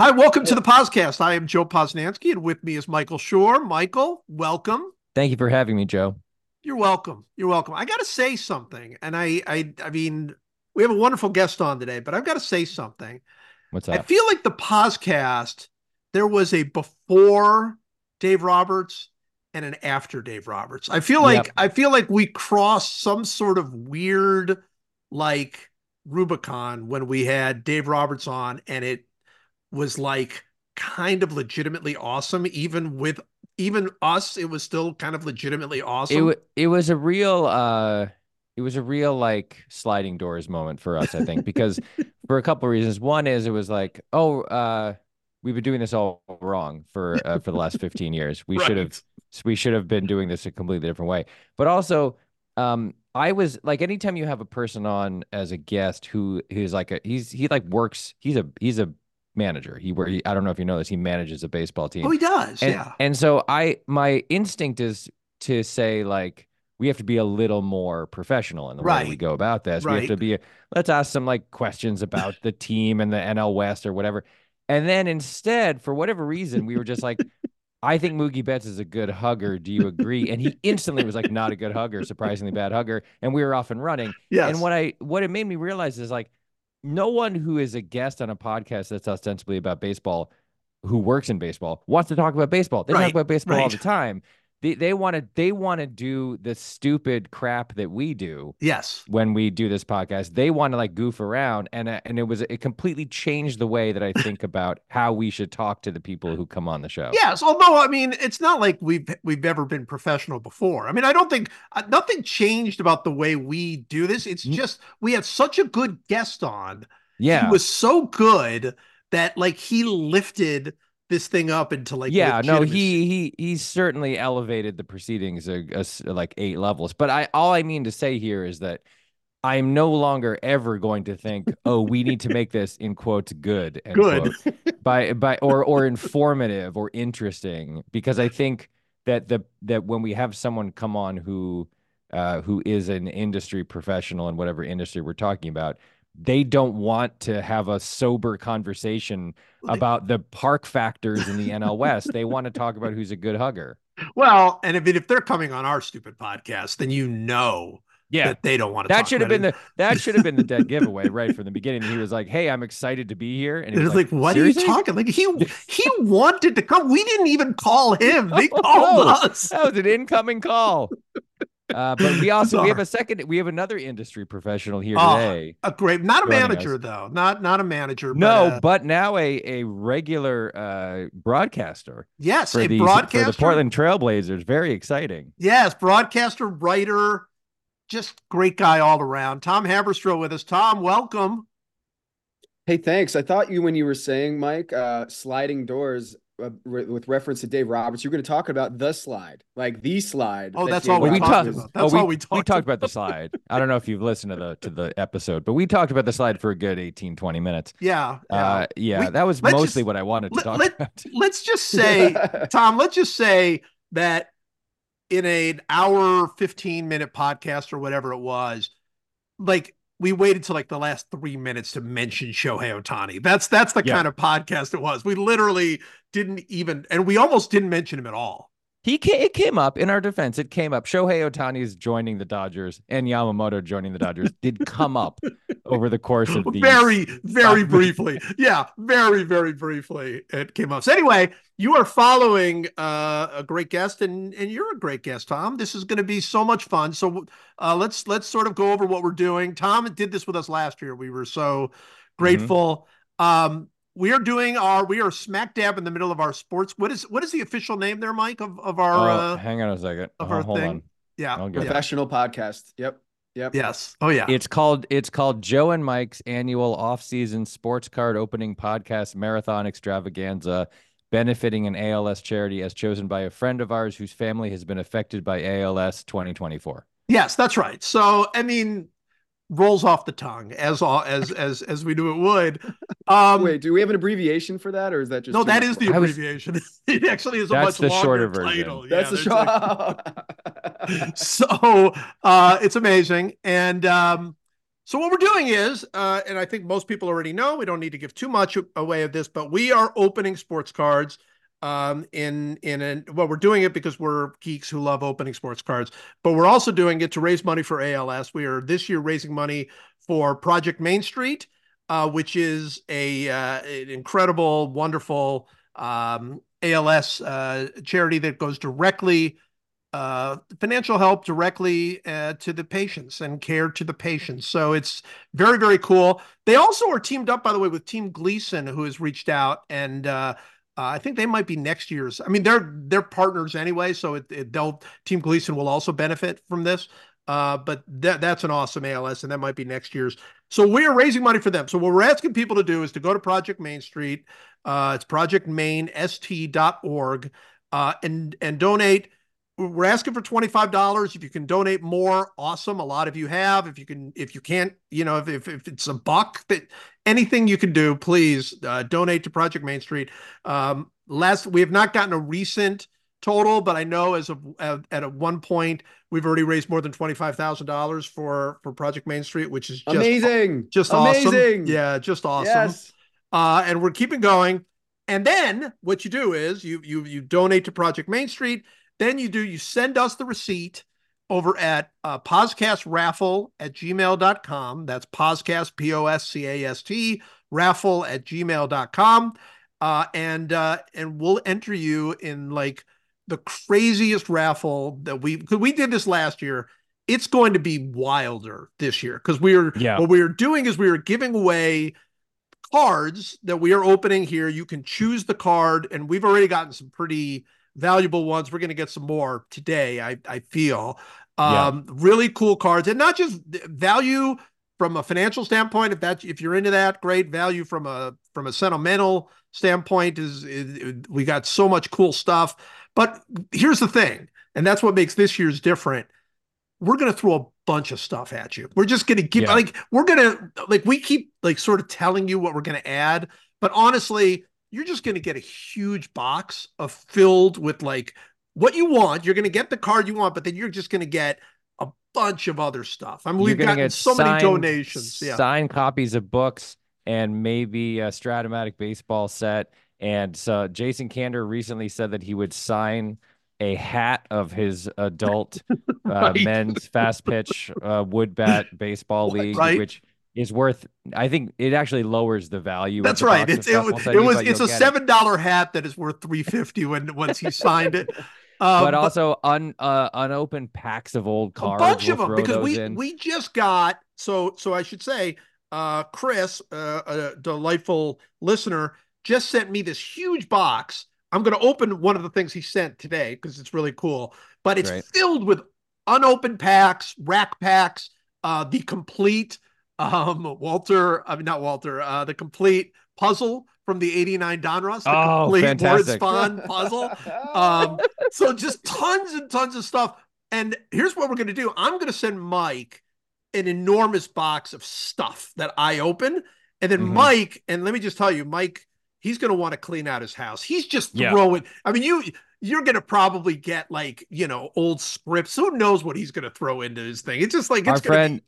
Hi, welcome to the podcast. I am Joe Posnanski, and with me is Michael Schur. Michael, welcome. Thank you for having me, Joe. You're welcome. You're welcome. I got to say something, and I, I, I mean, we have a wonderful guest on today, but I've got to say something. What's up? I feel like the podcast there was a before Dave Roberts and an after Dave Roberts. I feel like Yep. I feel like we crossed some sort of weird like Rubicon when we had Dave Roberts on and it was like kind of legitimately awesome even with even us it was still kind of legitimately awesome. it wa- it was a real uh it was a real like sliding doors moment for us, I think, because for a couple of reasons. One is it was like, oh, uh we've been doing this all wrong for uh, for the last 15 years. We should have we should have been doing this a completely different way. But also, um, I was like, anytime you have a person on as a guest who who's like a he's he like works he's a he's a manager. He where he, I don't know if you know this. He manages a baseball team. Oh, he does. and, yeah. and so I my instinct is to say like we have to be a little more professional in the way we go about this. We have to be let's ask some like questions about the team and the NL West or whatever. And then instead, for whatever reason, we were just like, I think Mookie Betts is a good hugger. Do you agree? And he instantly was like, not a good hugger, surprisingly bad hugger. And we were off and running. Yes. And what I what it made me realize is like no one who is a guest on a podcast that's ostensibly about baseball who works in baseball wants to talk about baseball. They Right, talk about baseball all the time. They they want to they want to do the stupid crap that we do yes. when we do this podcast. They want to like goof around and uh, and it was it completely changed the way that I think about how we should talk to the people who come on the show. Yes, although I mean, it's not like we've we've ever been professional before. I mean, I don't think uh, nothing changed about the way we do this. It's just we had such a good guest on. Yeah. He was so good that like he lifted this thing up into like yeah, no, he he he certainly elevated the proceedings a, a like eight levels. But I all I mean to say here is that I'm no longer ever going to think, oh, we need to make this in quotes good good. quote, by by or or informative or interesting because I think that the that when we have someone come on who uh, who is an industry professional in whatever industry we're talking about, they don't want to have a sober conversation about the park factors in the NL West. They want to talk about who's a good hugger. Well, and if if they're coming on our stupid podcast, then you know Yeah. that they don't want to. That should have been it. the that should have been the dead giveaway right from the beginning. He was like, "Hey, I'm excited to be here," and It was was like, what are "Seriously?" you talking? Like he he wanted to come. We didn't even call him. They Oh, called no. us. That was an incoming call. Uh, but we also we have a second. We have another industry professional here Oh, today. A great, not a joining manager though. Not not a manager. No, but, uh, but now a a regular uh, broadcaster yes, for a the broadcaster. for the Portland Trailblazers. Very exciting. Yes, broadcaster, writer, just great guy all around. Tom Haberstroh with us. Tom, welcome. Hey, thanks. I thought you, when you were saying, Mike, uh, sliding doors uh, re- with reference to Dave Roberts, you're going to talk about the slide, like the slide. Oh, that that's Dave all we Well, talked talked. About. That's oh, all we, we talked talked about the slide. I don't know if you've listened to the to the episode, but we talked about the slide for a good 18, 20 minutes. Yeah. yeah. Uh, yeah, We- that was mostly just- what I wanted to let- talk let- about. let's just say, Tom, let's just say that in an hour 15 minute podcast or whatever it was, like we waited till like the last three minutes to mention Shohei Ohtani. That's that's the Yeah. kind of podcast it was. We literally didn't even, and we almost didn't mention him at all. He ca- it came up in our defense. It came up. Shohei Ohtani is joining the Dodgers and Yamamoto joining the Dodgers did come up over the course of the very, very briefly. Yeah, very, very briefly it came up. So anyway, you are following uh, a great guest, and and you're a great guest, Tom. This is going to be so much fun. So uh, let's let's sort of go over what we're doing. Tom did this with us last year. We were so grateful. Um, we are doing our we are smack dab in the middle of our sports. What is what is the official name there, Mike, of of our Oh, uh, hang on a second. of Oh, our hold thing? on. yeah, I'll it. yeah. Professional podcast. Yep. Yep. yes. Oh yeah. It's called it's called Joe and Mike's annual off-season sports card opening podcast marathon extravaganza benefiting an ALS charity as chosen by a friend of ours whose family has been affected by ALS 2024. Yes, that's right. So I mean, rolls off the tongue as all as as as we knew it would. Um, Wait, do we have an abbreviation for that, or is that just no, too that much is the I was- abbreviation. it actually is a much the longer shorter version. title. That's Yeah, the there's like- so uh, it's amazing. And um, so what we're doing is, uh, and I think most people already know, we don't need to give too much away of this, but we are opening sports cards. Um, in in an well, we're doing it because we're geeks who love opening sports cards, but we're also doing it to raise money for ALS. We are this year raising money for Project Main Street, uh, which is a uh, an incredible, wonderful um, ALS uh, charity that goes directly uh, financial help directly uh, to the patients and care to the patients. So it's very, very cool. They also are teamed up, by the way, with Team Gleason, who has reached out, and uh, uh, I think they might be next year's. I mean, they're they're partners anyway, so it, it, they'll Team Gleason will also benefit from this. Uh, but that that's an awesome ALS, and that might be next year's. So we are raising money for them. So what we're asking people to do is to go to Project Main Street. Uh, it's projectmainst.org uh, and and donate we're asking for $25 if you can donate more awesome a lot of you have if you can if you can't you know if, if, if it's a buck that anything you can do please uh, donate to project main street um last we have not gotten a recent total but i know as of at, at a one point we've already raised more than $25000 for for project main street which is just Amazing. just Amazing. awesome yeah just awesome Yes. uh, and we're keeping going. And then what you do is you you you donate to Project Main Street. Then you do you send us the receipt over at uh, poscastraffle at gmail.com. That's poscast, P-O-S-C-A-S-T, raffle at gmail.com. Uh, and uh, and we'll enter you in like the craziest raffle that we because we did this last year. It's going to be wilder this year because we are Yeah. what we are doing is we are giving away cards that we are opening here. You can choose the card, and we've already gotten some pretty valuable ones. We're going to get some more today. I I feel Yeah. um, really cool cards, and not just value from a financial standpoint. If that if you're into that, great value from a from a sentimental standpoint is, is we got so much cool stuff. But here's the thing, and that's what makes this year's different. We're going to throw a bunch of stuff at you. We're just going to give Yeah. like we're going to like we keep like sort of telling you what we're going to add, but honestly, you're just going to get a huge box of filled with like what you want. You're going to get the card you want, but then you're just going to get a bunch of other stuff. I mean, You're we've gotten so many donations. Yeah. Signed copies of books and maybe a Strat-O-Matic baseball set. And so Jason Kander recently said that he would sign a hat of his adult uh, men's fast pitch uh, wood bat baseball league, Right. which is worth. I think it actually lowers the value. of That's right. It's it was it was it's a seven dollar hat that is worth three fifty when once he signed it. Um, but also un uh, unopened packs of old cards. a bunch we'll of them because we in. we just got so so I should say uh Chris uh, a delightful listener just sent me this huge box. I'm going to open one of the things he sent today because it's really cool, but it's Right. filled with unopened packs, rack packs, uh the complete um Walter, I mean not Walter, uh the complete puzzle from the 89 Donruss, the Oh, complete fantastic. Warren Spahn puzzle. Um, so just tons and tons of stuff. And here's what we're going to do. I'm going to send Mike an enormous box of stuff that I open. And then Mhm. Mike, and let me just tell you, Mike, he's going to want to clean out his house. He's just Yeah. throwing, I mean, you, you're gonna probably get like you know old scripts. Who knows what he's gonna throw into his thing? It's just like it's our gonna friend, be-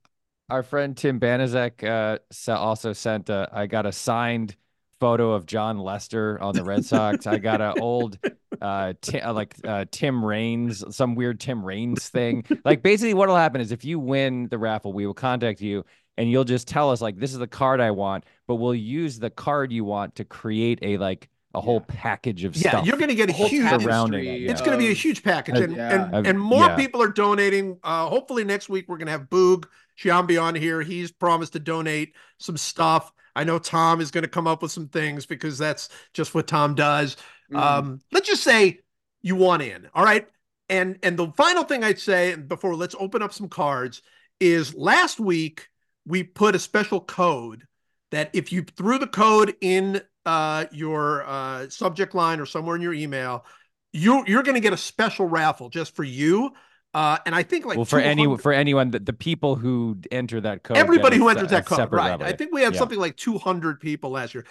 our friend Tim Banaszak uh, also sent. A, I got a signed photo of Jon Lester on the Red Sox. I got an old, uh, ti- uh, like uh, Tim Raines, some weird Tim Raines thing. Like basically, what'll happen is if you win the raffle, we will contact you. And you'll just tell us like this is the card I want, but we'll use the card you want to create a like a whole package of yeah, stuff. you're gonna get a whole huge. surrounding it, It's going to be a huge package, Uh, and yeah. and, and more yeah. people are donating. Uh, hopefully next week we're going to have Boog Sciambi on here. He's promised to donate some stuff. I know Tom is going to come up with some things because that's just what Tom does. Mhm. Um, let's just say you want in, all right. And and the final thing I'd say before let's open up some cards is last week we put a special code that if you threw the code in uh, your uh, subject line or somewhere in your email, you you're going to get a special raffle just for you. Uh, and I think like well, for any for anyone that the people who enter that code, everybody who enters that code, right? raffle, I think we had Yeah. something like 200 people last year,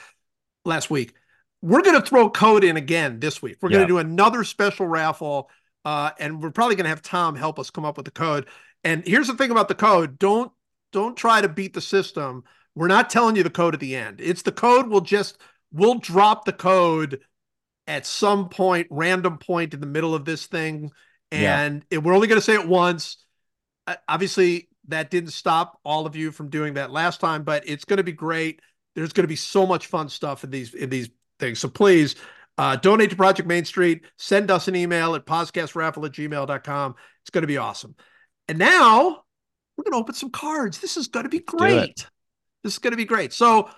last week. We're going to throw code in again this week. We're going to do another special raffle, uh, and we're probably going to have Tom help us come up with the code. And here's the thing about the code: don't don't try to beat the system. We're not telling you the code at the end. It's the code. We'll just we'll drop the code at some point, random point in the middle of this thing, Yeah. and it, we're only going to say it once. Uh, obviously, that didn't stop all of you from doing that last time, but it's going to be great. There's going to be so much fun stuff in these in these things. So please uh, donate to Project Main Street. Send us an email at poscastraffle at gmail.com. It's going to be awesome. And now we're going to open some cards. This is going to be great. This is going to be great. So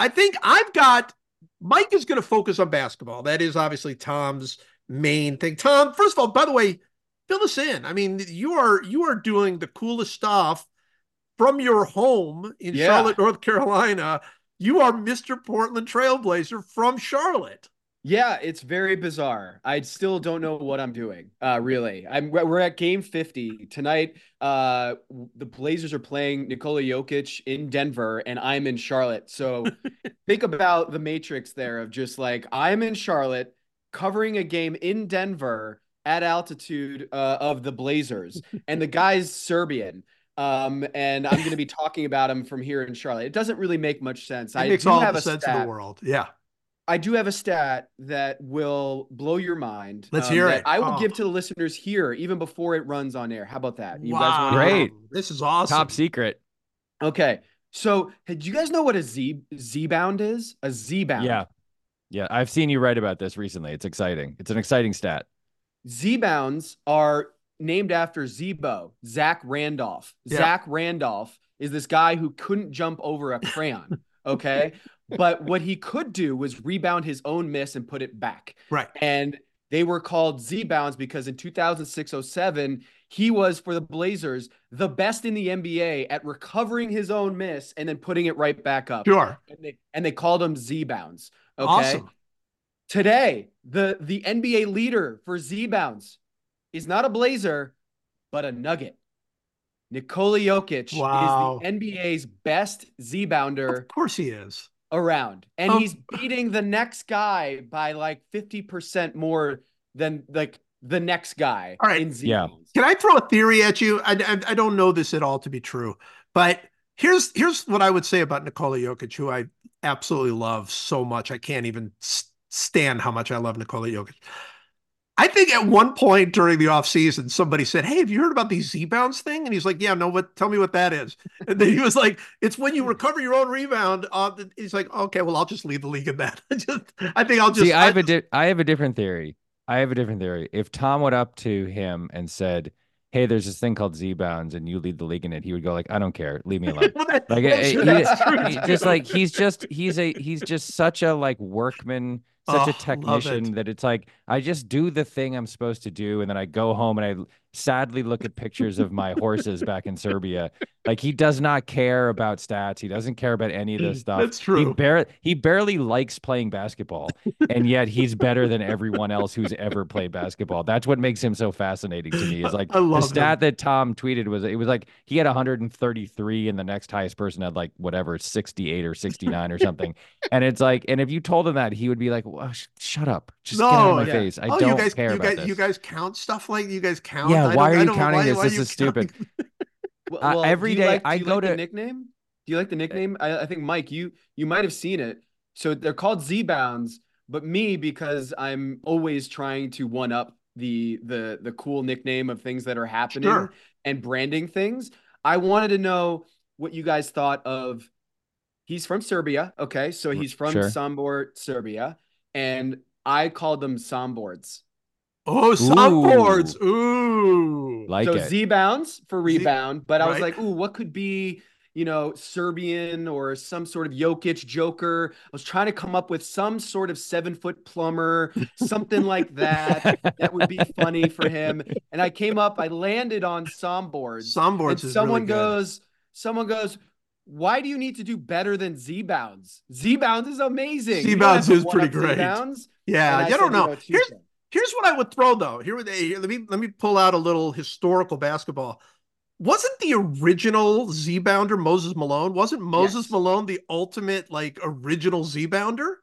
I think I've got Mike is going to focus on basketball. That is obviously Tom's main thing. Tom, first of all, by the way, fill us in. I mean, you are you are doing the coolest stuff from your home in Yeah. Charlotte, North Carolina. You are Mr. Portland Trailblazer from Charlotte. Yeah, it's very bizarre. I still don't know what I'm doing. Uh, really, I'm. we're we're at game 50 tonight. Uh, the Blazers are playing Nikola Jokic in Denver, and I'm in Charlotte. So think about the matrix there of just like I'm in Charlotte, covering a game in Denver at altitude uh, of the Blazers, and the guy's Serbian. Um, and I'm going to be talking about him from here in Charlotte. It doesn't really make much sense. It I makes do all have the a sense in stat. the world. Yeah. I do have a stat that will blow your mind. Let's um, hear it. I will Oh. give to the listeners here even before it runs on air. How about that? You guys wow. wanna- Great. This is awesome. Top secret. Okay. So, hey, do you guys know what a Z Z bound is? A Z bound. Yeah. Yeah. I've seen you write about this recently. It's exciting. It's an exciting stat. Z bounds are named after Zebo, Zach Randolph. Yeah. Zach Randolph is this guy who couldn't jump over a crayon. Okay. but what he could do was rebound his own miss and put it back. Right. and they were called Z bounds because in 2006 07, he was for the Blazers the best in the NBA at recovering his own miss and then putting it right back up. Sure. And they, and they called him Z bounds. Okay. Awesome. Today, the, the NBA leader for Z bounds is not a Blazer, but a Nugget. Nikola Jokic Wow. is the NBA's best Z bounder Of course he is. around and Um, he's beating the next guy by like 50% more than like the next guy All right. in Z Yeah. Can I throw a theory at you? I, I, I don't know this at all to be true, but here's here's what I would say about Nikola Jokic, who I absolutely love so much. I can't even s- stand how much I love Nikola Jokic. I think at one point during the offseason, somebody said, Hey, have you heard about the Z bounce thing? And he's like, Yeah, no, what tell me what that is. And then he was like, It's when you recover your own rebound. Uh, he's like, Okay, well, I'll just leave the league in that. I just I think I'll just See, I have I- a di- I have a different theory. I have a different theory. If Tom went up to him and said, "Hey, there's this thing called Z bounds, and you lead the league in it," he would go like, "I don't care, leave me alone." Well, that- Like, I'm eh, sure he- true, he- just like he's just he's a he's just such a like workman, such Oh, a technician it. that it's like I just do the thing I'm supposed to do, and then I go home and I sadly look at pictures of my horses back in Serbia. Like he does not care about stats. He doesn't care about any of this stuff. That's He true. he barely likes playing basketball, and yet he's better than everyone else who's ever played basketball. That's what makes him so fascinating to me. Is like the stat that Tom tweeted was it was like he had 133 and the next highest person had like whatever 68 or 69 or something. and it's like, and if you told him that, he would be like, well, sh- "Shut up, just get out of my yeah. face. I oh, don't you guys, care you about guys, this." you guys count stuff like you guys count. Yeah, I why are you counting why- this? why This is stupid. counting- Well, Uh, well, every do you day like, I go like to- the nickname. Do you like the nickname? I, I think Mike, you you might have seen it. So they're called Z bounds, but me because I'm always trying to one up the the the cool nickname of things that are happening Sure. and branding things. I wanted to know what you guys thought of. He's from Serbia, okay, so he's from Sure. Sombor, Serbia, and I called them Somboards. Oh, soundboards. Ooh. like so it. Z bounds for Z- rebound, but I was right. like, ooh, what could be, you know, Serbian or some sort of Jokic Joker? I was trying to come up with some sort of seven foot plumber, something like that. that would be funny for him. And I came up, I landed on Somboards. Soundboards And is someone really good. goes, someone goes, why do you need to do better than Z bounds? Z bounds is amazing. Z-Bounds is pretty great. Z-bounds. Yeah, And I, don't know. Here's touche. Here's what I would throw though. Here, here let me let me pull out a little historical basketball. Wasn't the original Z bounder Moses Malone? Wasn't Moses Yes. Malone the ultimate like original Z bounder?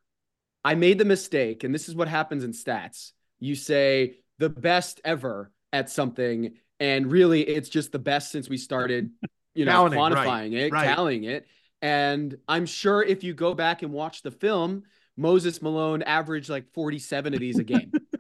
I made the mistake, and this is what happens in stats. You say the best ever at something, and really it's just the best since we started, you know, Counting, right, quantifying it, right. tallying it. And I'm sure if you go back and watch the film, Moses Malone averaged like 47 of these a game.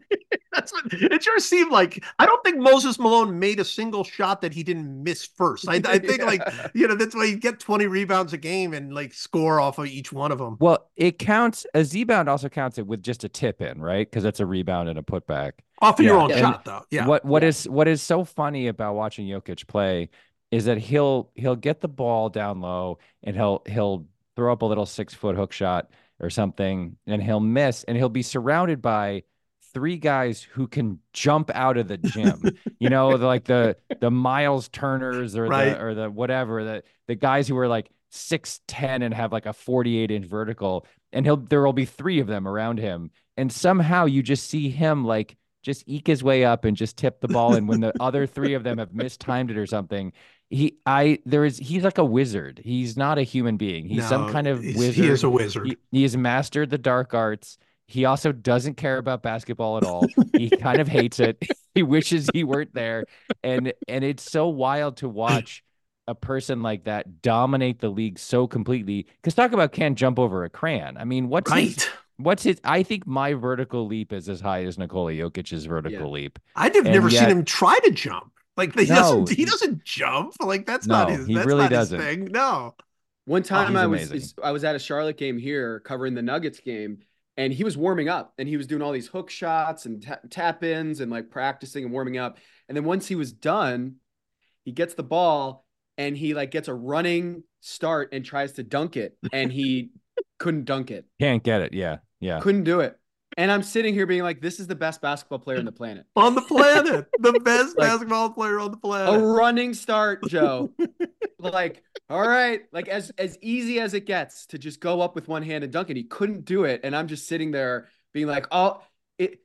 That's what it sure seemed like. I don't think Moses Malone made a single shot that he didn't miss first. I, I think like you know that's why you get 20 rebounds a game and like score off of each one of them. Well, it counts. A Z bound also counts it with just a tip in, right? Because it's a rebound and a putback. Off of your Yeah, own and shot though. Yeah. What what Yeah. is what is so funny about watching Jokic play is that he'll he'll get the ball down low and he'll he'll throw up a little six foot hook shot or something and he'll miss and he'll be surrounded by three guys who can jump out of the gym. you know, the, like the the Myles Turners or Right. the or the whatever the the guys who are like six ten and have like a forty eight inch vertical, and he'll there will be three of them around him, and somehow you just see him like just eke his way up and just tip the ball, and when the other three of them have mistimed it or something. He, I, there is, he's like a wizard. He's not a human being. He's some kind of wizard. He is a wizard. He, he has mastered the dark arts. He also doesn't care about basketball at all. he kind of hates it. He wishes he weren't there. And and it's so wild to watch a person like that dominate the league so completely. Because talk about can't jump over a crayon. I mean, what's his, what's his I think my vertical leap is as high as Nikola Jokic's vertical leap. I'd have and never seen him try to jump. Like he No, doesn't he he- doesn't jump. Like that's not his he that's really not his doesn't. thing. No. One oh, time he's I was amazing. I was at a Charlotte game here covering the Nuggets game, and he was warming up and he was doing all these hook shots and ta- tap ins and like practicing and warming up. And then once he was done, he gets the ball and he like gets a running start and tries to dunk it, and he couldn't dunk it, Can't get it. Yeah. Yeah. couldn't do it. And I'm sitting here being like, this is the best basketball player on the planet. On the planet. the best Like, basketball player on the planet. a running start, Joe. like, all right, like as as easy as it gets to just go up with one hand and dunk it. He couldn't do it, and I'm just sitting there being like, oh, it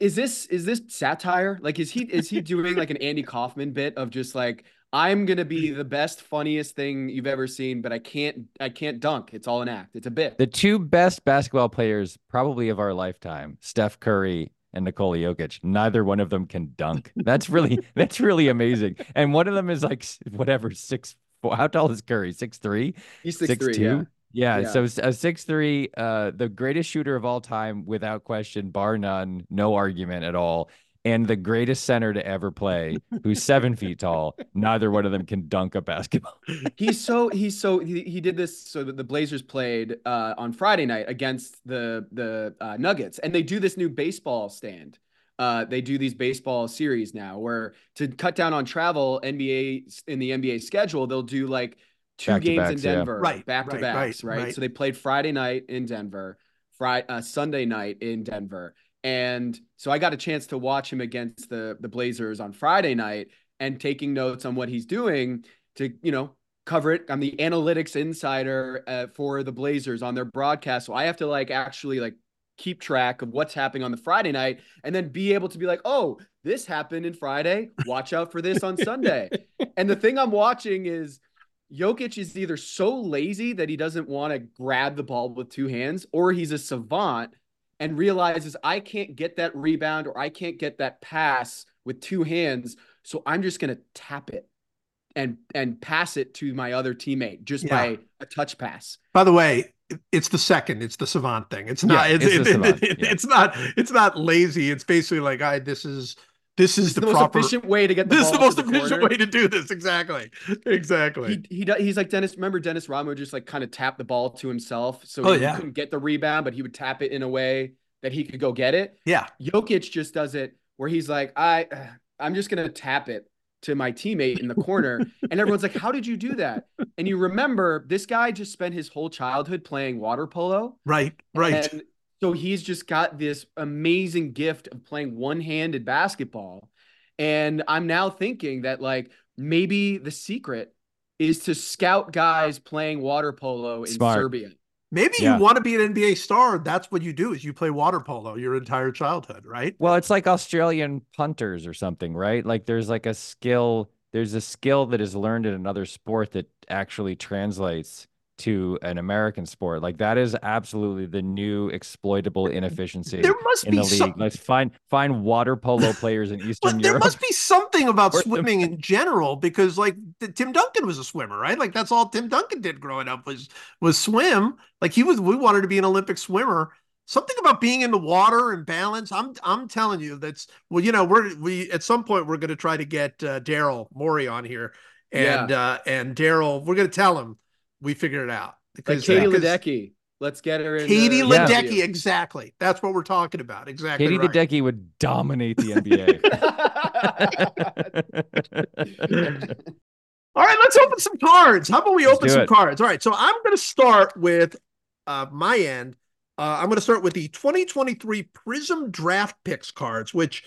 is this is this satire? Like, is he is he doing like an Andy Kaufman bit of just like I'm gonna be the best, funniest thing you've ever seen, but I can't I can't dunk. It's all an act. It's a bit. The two best basketball players probably of our lifetime, Steph Curry and Nikola Jokic. Neither one of them can dunk. That's really that's really amazing. And one of them is like whatever six. four. How tall is Curry? Six three. He's six, three. Yeah. Yeah, Yeah. so s- a six three, uh, the greatest shooter of all time, without question, bar none, no argument at all, and the greatest center to ever play, who's seven feet tall. Neither one of them can dunk a basketball. he's so he's so he, he did this so that the Blazers played uh, on Friday night against the the uh, Nuggets, and they do this new baseball stand. Uh, they do these baseball series now, where to cut down on travel, NBA in the NBA schedule, they'll do like two games in Back-to-backs, yeah. Denver, Right, back to right, backs, right, right, right. So they played Friday night in Denver, Friday uh, Sunday night in Denver, And so I got a chance to watch him against the the Blazers on Friday night and taking notes on what he's doing to, you know, cover it. I'm the analytics insider uh, for the Blazers on their broadcast. So I have to like actually like keep track of what's happening on the Friday night and then be able to be like, oh, this happened in Friday. Watch out for this on Sunday. and the thing I'm watching is Jokic is either so lazy that he doesn't want to grab the ball with two hands, or he's a savant and realizes I can't get that rebound or I can't get that pass with two hands. So I'm just going to tap it and and pass it to my other teammate just Yeah. by a touch pass. By the way, it's the second. It's the savant thing. It's not. Yeah, it's, it's it- it- yeah. it's not. It's not lazy. It's basically like, I. This is. This is the, the, most proper. efficient way to get the This is the most the efficient corner. way to do this. Exactly. Exactly. He he he's like Dennis. Remember Dennis Rodman just like kind of tap the ball to himself, so Oh, he yeah. couldn't get the rebound, but he would tap it in a way that he could go get it. yeah. Jokic just does it where he's like, I I'm just gonna tap it to my teammate in the corner, and everyone's like, How did you do that? And you remember this guy just spent his whole childhood playing water polo, Right. Right. and so he's just got this amazing gift of playing one-handed basketball. And I'm now thinking that like maybe the secret is to scout guys playing water polo in Smart. Serbia. Maybe Yeah. you want to be an NBA star. That's what you do. Is you play water polo your entire childhood, right? Well, it's like Australian punters or something, right? Like there's like a skill, there's a skill that is learned in another sport that actually translates to an American sport. Like that is absolutely the new exploitable inefficiency There must in be the league. some. Let's find find water polo players in Well, Eastern there Europe. There must be something about swimming in general because, like, the, Tim Duncan was a swimmer, right? Like, that's all Tim Duncan did growing up was was swim. Like, he was. We wanted to be an Olympic swimmer. Something about being in the water and balance. I'm I'm telling you, that's well. You know, we're we at some point we're going to try to get uh, Daryl Morey on here, and uh, and Daryl, we're going to tell him we figured it out Like Katie because- Ledecky. Let's get her in. Katie the Ledecky, interview. exactly. That's what we're talking about. Exactly. Katie right. Ledecky would dominate the NBA. All right, let's open some cards. How about we Let's open some it. cards? All right, so I'm going to start with uh, my end. Uh, I'm going to start with the 2023 Prism Draft Picks cards, which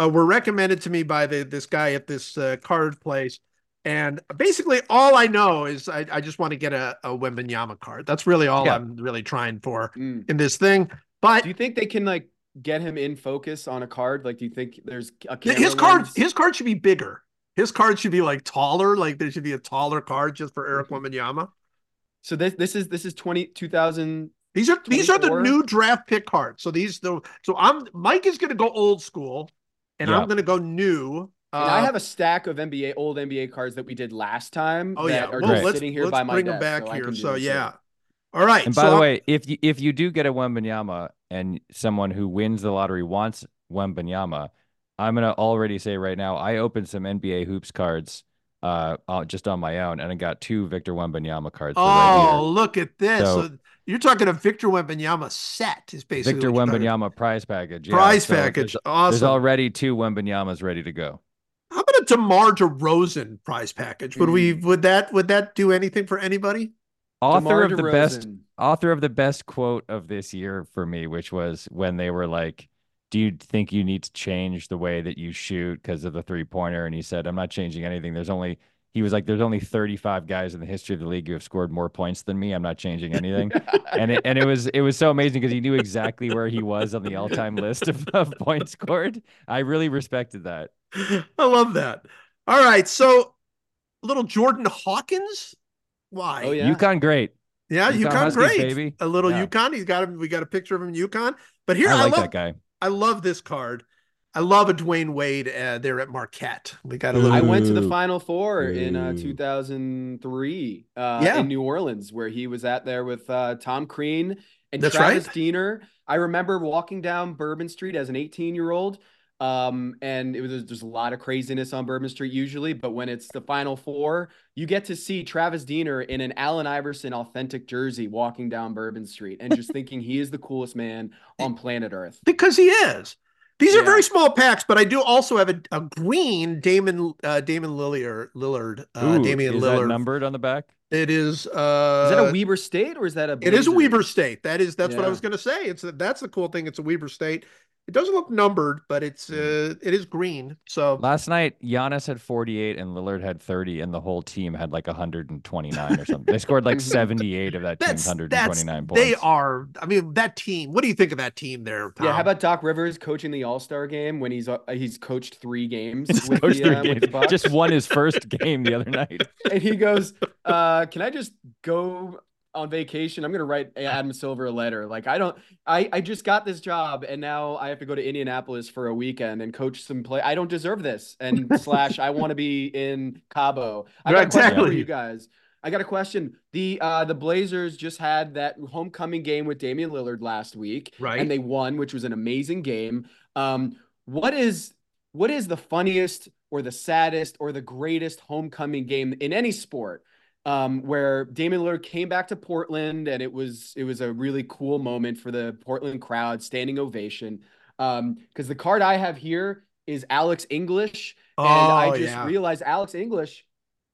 uh, were recommended to me by the this guy at this uh, card place. And basically, all I know is I, I just want to get a, a Wembanyama card. That's really all Yeah. I'm really trying for Mm. in this thing. But Do you think they can like get him in focus on a card? Like, do you think there's a his card lens? his card should be bigger. His card should be like taller. Like there should be a taller card just for Eric Mm-hmm. So this this is this is 20 2000 These are these are the new draft pick cards. So these the so I'm Mike is going to go old school, and Yeah. I'm going to go new. And I Uh, have a stack of NBA old NBA cards that we did last time. oh yeah, are well, just let's sitting here let's by my bring desk, them back so here. So this yeah, all right. And by so the I'm- way, if you if you do get a Wembanyama and someone who wins the lottery wants Wembanyama, I'm gonna already say right now, I opened some NBA hoops cards uh, uh just on my own, and I got two Victor Wembanyama cards. so right oh here. look at this. So- So, you're talking a Victor Wembanyama set is basically Victor what you're Wembanyama prize package. yeah. prize So package. There's, awesome. there's already two Wembanyamas ready to go. How about a DeMar DeRozan prize package? Would we mm. would that would that do anything for anybody? Author DeMar of the best author of the best quote of this year for me, which was when they were like, "Do you think you need to change the way that you shoot because of the three pointer?" And he said, "I'm not changing anything. There's only." He was like, "There's only 35 guys in the history of the league who have scored more points than me. I'm not changing anything." and it, and it was it was so amazing because he knew exactly where he was on the all time list of, of points scored. I really respected that. I love that. All right, so little Jordan Hawkins. Why? Oh, yeah. UConn, great. yeah, UConn UConn, Huskies, great. baby. A little Yeah. UConn. He's got him. We got a picture of him in UConn. But here, I I, like love. that guy. I love this card. I love a Dwyane Wade uh, there at Marquette. We got a little. I went to the Final Four in uh, 2003 uh, Yeah. in New Orleans, where he was at there with uh, Tom Crean and That's Travis right. Diener. I remember walking down Bourbon Street as an 18 year old. Um, and it was there's a lot of craziness on Bourbon Street usually, but when it's the Final Four, you get to see Travis Diener in an Allen Iverson authentic jersey walking down Bourbon Street and just thinking he is the coolest man on planet Earth. because he is. These are Yeah. very small packs, but I do also have a, a green Damon uh, Damon Lillard Lillard uh, Ooh, Damian is that Lillard. numbered on the back? It is. Uh, Is that a Weber State or is that a? It is a Weber State. That is that's what I was going to say. It's a, that's the cool thing. It's a Weber State. It doesn't look numbered, but it's uh, it is green. So Last night, Giannis had 48 and Lillard had 30, and the whole team had like 129 or something. They scored like 78 of that team's 129 that's points. they are. I mean, that team. What do you think of that team there? Tom? Yeah, how about Doc Rivers coaching the All Star game when he's uh, he's coached three games with, coached the, three uh, with the Just won his first game the other night. and he goes, uh, "Can I just go on vacation? I'm gonna write Adam Silver a letter. Like I don't, I I just got this job, and now I have to go to Indianapolis for a weekend and coach some play. I don't deserve this. And slash, I want to be in Cabo. I got Right, a question for you guys. I got a question. The uh the Blazers just had that homecoming game with Damian Lillard last week, Right. And they won, which was an amazing game. Um, what is what is the funniest or the saddest or the greatest homecoming game in any sport? Um, where Damian Lillard came back to Portland and it was it was a really cool moment for the Portland crowd, standing ovation. Um, because the card I have here is Alex English, and I Oh, just yeah. realized Alex English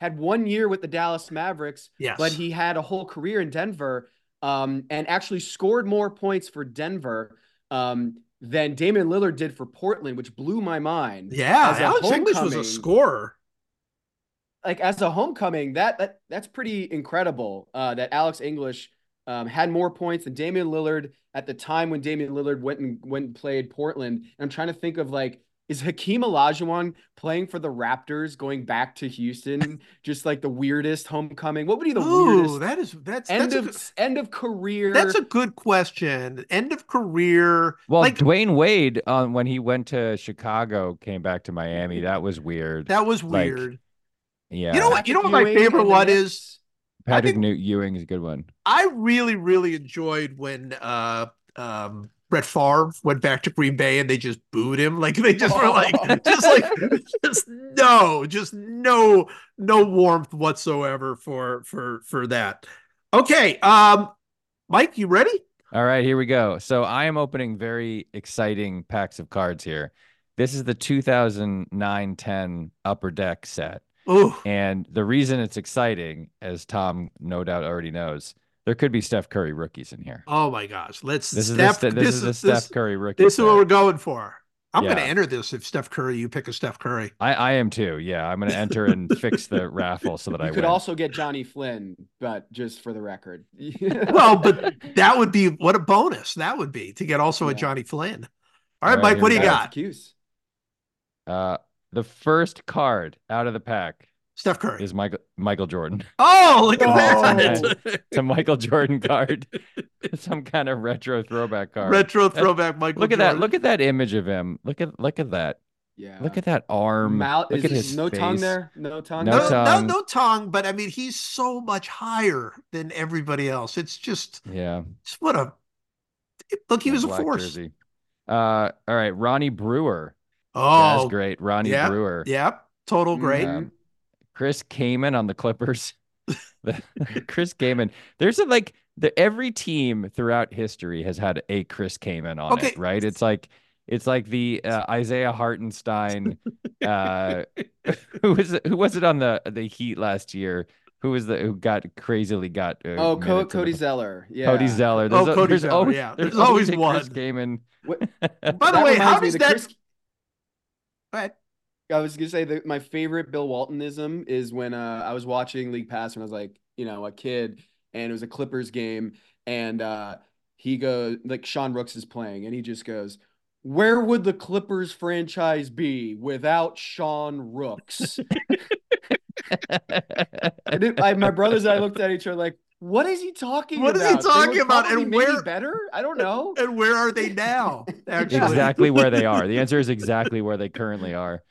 had one year with the Dallas Mavericks, Yes. but he had a whole career in Denver, um, and actually scored more points for Denver um, than Damian Lillard did for Portland, which blew my mind. yeah, Alex English was a scorer. Like as a homecoming, that that that's pretty incredible. Uh, that Alex English um, had more points than Damian Lillard at the time when Damian Lillard went and went and played Portland. And I'm trying to think of like. Is Hakeem Olajuwon playing for the Raptors going back to Houston? Just like the weirdest homecoming. What would be the Ooh, weirdest that is that's end that's of good- end of career? that's a good question. End of career. Well, like Dwyane Wade, um, when he went to Chicago, came back to Miami. That was weird. that was like, weird. Yeah. You know what? You know what my Ewing favorite one is? Patrick think- Newt Ewing is a good one. I really, really enjoyed when uh um Brett Favre went back to Green Bay and they just booed him. Like they just were like just like just no, just no no warmth whatsoever for for for that. Okay. Um Mike, you ready? All right, here we go. So I am opening very exciting packs of cards here. This is the 2009-10 Upper Deck set. Oh, And the reason it's exciting, as Tom no doubt already knows, there could be Steph Curry rookies in here. oh my gosh. Let's This Steph, is the, this, is the Steph this, Curry rookie. this is what set. we're going for. I'm gonna enter this if Steph Curry, you pick a Steph Curry. I, I am too. Yeah, I'm gonna enter and fix the raffle so that I could win. also get Johnny Flynn, but just for the record. Well, but that would be what a bonus that would be to get also a Johnny Flynn. All right, All right, Mike, what do you got? Cuse. Uh, the first card out of the pack Steph Curry. is Michael Michael Jordan. Oh, look at Oh. that. It's a Michael Jordan card, some kind of retro throwback card. Retro That- throwback Michael Look at that! Look at that image of him. Look at look at that. Yeah. Look at that arm. Mouth, look is at his no tongue there. No tongue. No no, there? no, tongue. no tongue, but I mean, he's so much higher than everybody else. It's just, Yeah. it's what a look. He that was a force. jersey. Uh, all right, Ronnie Brewer. Oh, That's great. Ronnie yeah, Brewer. Yep, total great. Mhm. Um, Chris Kaman on the Clippers. Chris Kaman. There's a like the every team throughout history has had a Chris Kaman on Okay. it, right? It's like it's like the uh, Isaiah Hartenstein. Uh, who was it, who was it on the the Heat last year? Who was the who got crazily got? Uh, Oh, Co- Cody the- Zeller. Yeah. Cody Zeller. Oh, There's, a- Cody there's Zeller, always yeah. there's, There's always a one. Chris Kaman. What- By the That way, how reminds me, does that? Chris- Go ahead. I was gonna say that my favorite Bill Waltonism is when uh, I was watching League Pass when I was like, you know, a kid, and it was a Clippers game, and uh, he goes like Sean Rooks is playing, and he just goes, "Where would the Clippers franchise be without Sean Rooks?" and it, I, my brothers and I looked at each other like, "What is he talking What about? What is he talking were about? probably And where- better? I don't know." And where are they now? Actually, exactly where they are. The answer is exactly where they currently are.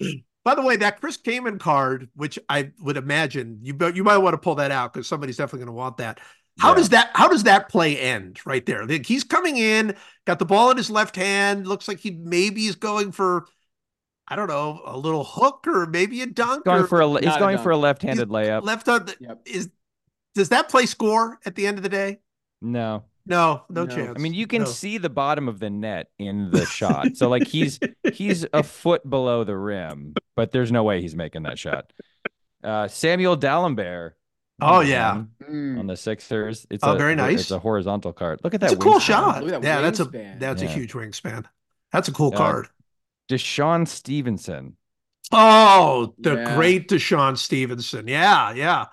By the way, that Chris Kaman card, which I would imagine you bet- you might want to pull that out because somebody's definitely going to want that. How Yeah. does that how does that play end right there? Like, he's coming in, got the ball in his left hand. Looks like he maybe is going for, I don't know, a little hook or maybe a dunk. Going or for a he's Not a going for a left-handed layup. left on. Yep. Is does that play score at the end of the day? No. No, no, No. chance. I mean, you can No. see the bottom of the net in the shot. So like he's he's a foot below the rim, but there's no way he's making that shot. Uh, Samuel Dalembert. Oh, yeah. Mm. on the Sixers. It's Oh, a very nice. It's a horizontal card. Look at that. It's that. a cool wingspan. shot. That yeah, that's a wingspan. that's a huge wingspan. That's a cool Uh, card. DeShawn Stevenson. Oh, the Yeah. great DeShawn Stevenson. Yeah, yeah.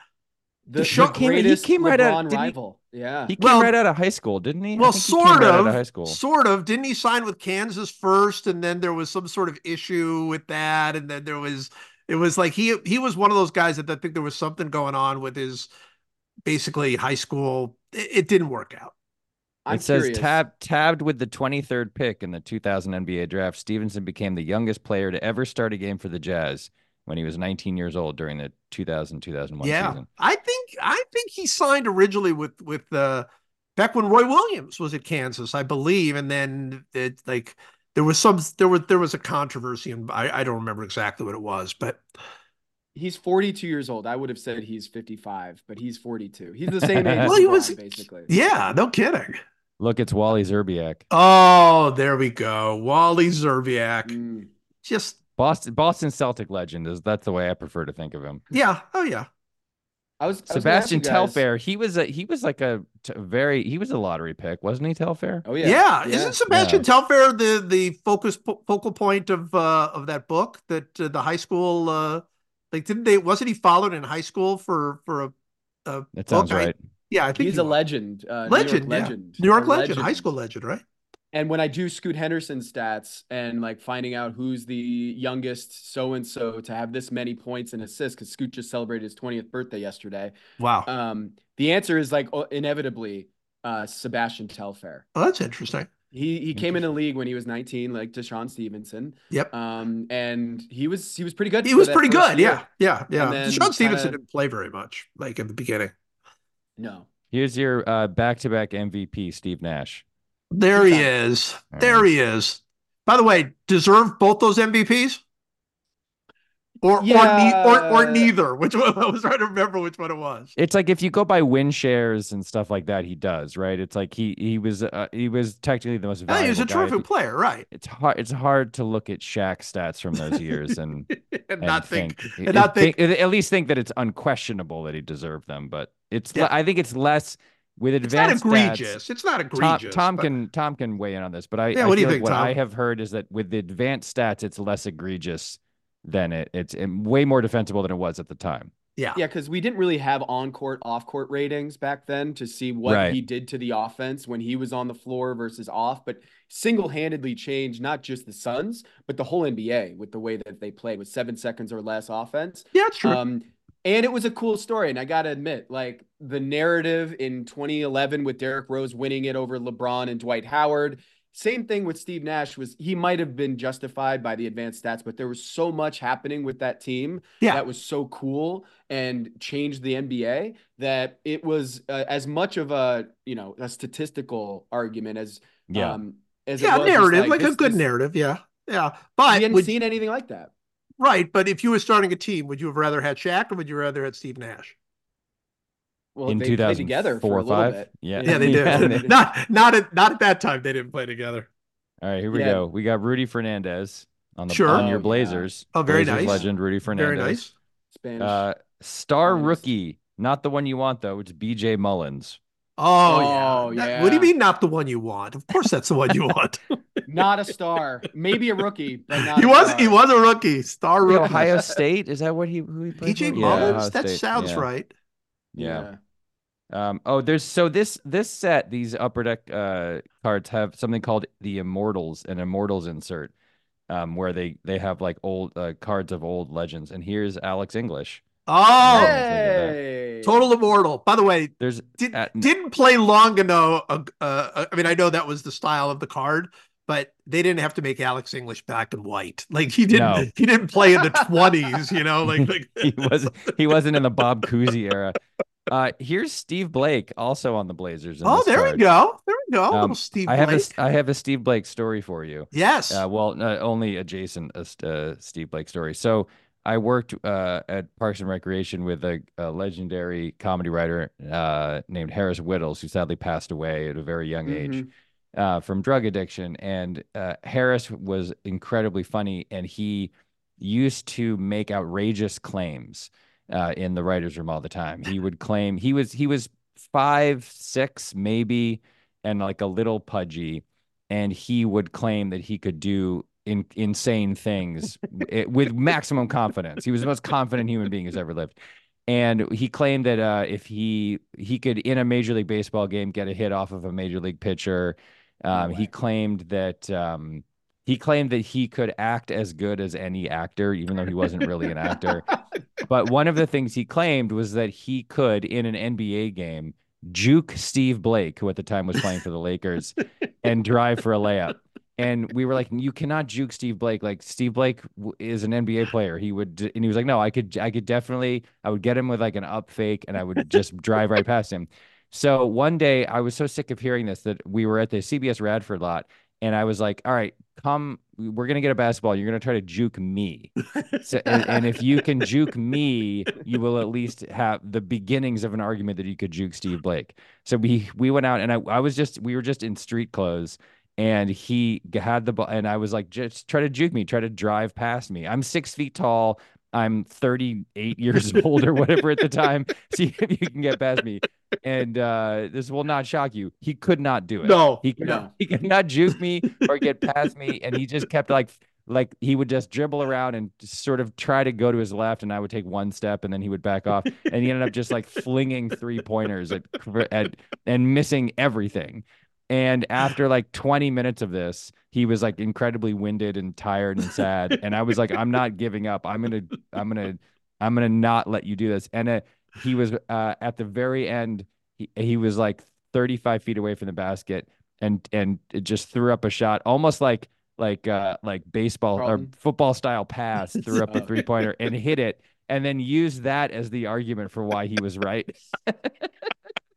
The, DeShawn the came- he greatest came right out- LeBron didn't he- rival. Yeah. He came Well- right out of high school, didn't he? Well, think he came sort right of, high school. sort of. Didn't he sign with Kansas first, and then there was some sort of issue with that, and then there was it was like he he was one of those guys that I think there was something going on with his basically high school. It, it didn't work out. I'm it says curious. tab, tabbed with the 23rd pick in the 2000 NBA draft. Stevenson became the youngest player to ever start a game for the Jazz when he was 19 years old during the 2000-2001 yeah, season. I think I think he signed originally with with uh, back when Roy Williams was at Kansas, I believe, and then it like there was some there was there was a controversy, and I, I don't remember exactly what it was, but He's 42 years old. I would have said he's 55, but he's 42. He's the same age Well, he LeBron, was- basically. yeah, no kidding. Look, it's Wally Szczerbiak. Oh, there we go. Wally Szczerbiak. Mm. Just Boston Boston Celtic legend is that's the way I prefer to think of him. yeah. Oh yeah. I was I was Sebastian you Telfair, he was a he was like a t- very he was a lottery pick, wasn't he? Telfair. Oh Yeah. yeah. Isn't Sebastian Telfair the the focus po- focal point of uh of that book that uh, the high school uh like didn't they wasn't he followed in high school for for a, a That sounds book? I- right. yeah, I think He's he a was. legend. Uh, Legend, New York yeah. legend. New York A legend, high school legend, right? And when I do Scoot Henderson stats and like finding out who's the youngest so and so to have this many points and assists, because Scoot just celebrated his 20th birthday yesterday. Wow. Um, the answer is like oh, inevitably uh, Sebastian Telfair. Oh, that's interesting. He he came in the league when he was 19, like DeShawn Stevenson. Yep. Um, and he was he was pretty good. He was pretty good. year. Yeah. Yeah. Yeah. DeShawn Stevenson kinda- didn't play very much, like in the beginning. No. Here's your uh, back-to-back MVP, Steve Nash. There he is. There he is. By the way, deserve both those MVPs? Or or, ne- or or neither. Which one I was trying to remember which one it was. It's like if you go by win shares and stuff like that, he does, right? It's like he he was uh, he was technically the most Yeah, he was a terrific player, right? It's hard. It's hard to look at Shaq's stats from those years and, and and not think, and not think- at least think that it's unquestionable that he deserved them. But it's Yeah. I think it's less with it's not advanced stats- It's not egregious. Tom but- can Tom can weigh in on this, but I, Yeah, I what do you think, like what I have heard is that with the advanced stats, it's less egregious than it. It's way more defensible than it was at the time. yeah. Yeah, because we didn't really have on court, off court ratings back then to see what Right. he did to the offense when he was on the floor versus off, but single handedly changed not just the Suns, but the whole NBA with the way that they played with seven seconds or less offense. Yeah, it's true. Um, and it was a cool story. And I got to admit, like the narrative in 2011 with Derrick Rose winning it over LeBron and Dwight Howard. Same thing with Steve Nash was he might have been justified by the advanced stats, but there was so much happening with that team Yeah. that was so cool and changed the NBA that it was uh, as much of a you know a statistical argument as Yeah. um as yeah, it was narrative, like, a this- good this- narrative. Yeah. Yeah. we hadn't would, seen anything like that. right. But if you were starting a team, would you have rather had Shaq or would you rather had Steve Nash? Well, in they played 2004 together for or a little five. bit. Yeah, Yeah, they did. they not not at not at that time. They didn't play together. All right, here we Yeah. go. We got Rudy Fernandez on the Sure. on Oh, your yeah. Blazers. Oh, very Blazers nice. legend Rudy Fernandez. Very nice. Spanish. Uh, star Nice. rookie, not the one you want though. It's B.J. Mullens. Oh, Oh, yeah. That- what do you mean not the one you want? Of course that's the one you want. not a star, maybe a rookie, but not. he a was star. he was a rookie, star rookie. Ohio State is that what he who he played PJ for? Yeah, Mullens? Ohio that State, sounds yeah. right. Yeah. Um, oh, there's so this this set, these upper deck uh cards have something called the Immortals, an Immortals insert, um, where they they have like old uh, cards of old legends. And here's Alex English. Oh, Hey. total immortal. By the way, There's did, Uh, n- didn't play long enough. Uh, uh, I mean, I know that was the style of the card, but they didn't have to make Alex English black and white. Like he didn't. No. He didn't play in the twenties. You know, like, like he wasn't he wasn't in the Bob Cousy era. Uh, here's Steve Blake also on the Blazers. Oh, there we go. There we go. Um, Little Steve I have a Blake. s- I have a Steve Blake story for you. yes. Uh, well, uh, only adjacent a uh, Steve Blake story. So I worked uh, at Parks and Recreation with a, a legendary comedy writer uh, named Harris Wittels, who sadly passed away at a very young age Mhm. uh, from drug addiction. And uh, Harris was incredibly funny, and he used to make outrageous claims uh, in the writers' room all the time. He would claim he was he was five six maybe, and like a little pudgy. and he would claim that he could do in, insane things it, with maximum confidence. He was the most confident human being who's ever lived. And he claimed that uh, if he he could in a major league baseball game get a hit off of a major league pitcher, um, he claimed that um, he claimed that he could act as good as any actor, even though he wasn't really an actor. But one of the things he claimed was that he could, in an NBA game, juke Steve Blake, who at the time was playing for the Lakers, and drive for a layup. And we were like, you cannot juke Steve Blake. Like Steve Blake is an NBA player. He would, and he was like, no, I could, I could definitely, I would get him with like an up fake, and I would just drive right past him. So one day, I was so sick of hearing this that we were at the CBS Radford lot, and I was like, all right, come, we're gonna get a basketball. You're gonna try to juke me. So, and, and if you can juke me, you will at least have the beginnings of an argument that you could juke Steve Blake. So we we went out and I, I was just we were just in street clothes and he had the ball and I was like, just try to juke me, try to drive past me. I'm six feet tall. I'm 38 years old or whatever at the time. See if you can get past me. And uh, this will not shock you. He could not do it. No, He could, No. he could not juke me or get past me. And he just kept like like he would just dribble around and sort of try to go to his left, and I would take one step, and then he would back off, and he ended up just like flinging three pointers at, at and missing everything. And after like 20 minutes of this, he was like incredibly winded and tired and sad. And I was like, I'm not giving up. I'm gonna, I'm gonna, I'm gonna not let you do this. And uh, he was uh, at the very end. He, he was like 35 feet away from the basket, and and it just threw up a shot, almost like like uh like baseball Carlton? or football style pass, threw up a Oh. three pointer and hit it, and then used that as the argument for why he was right.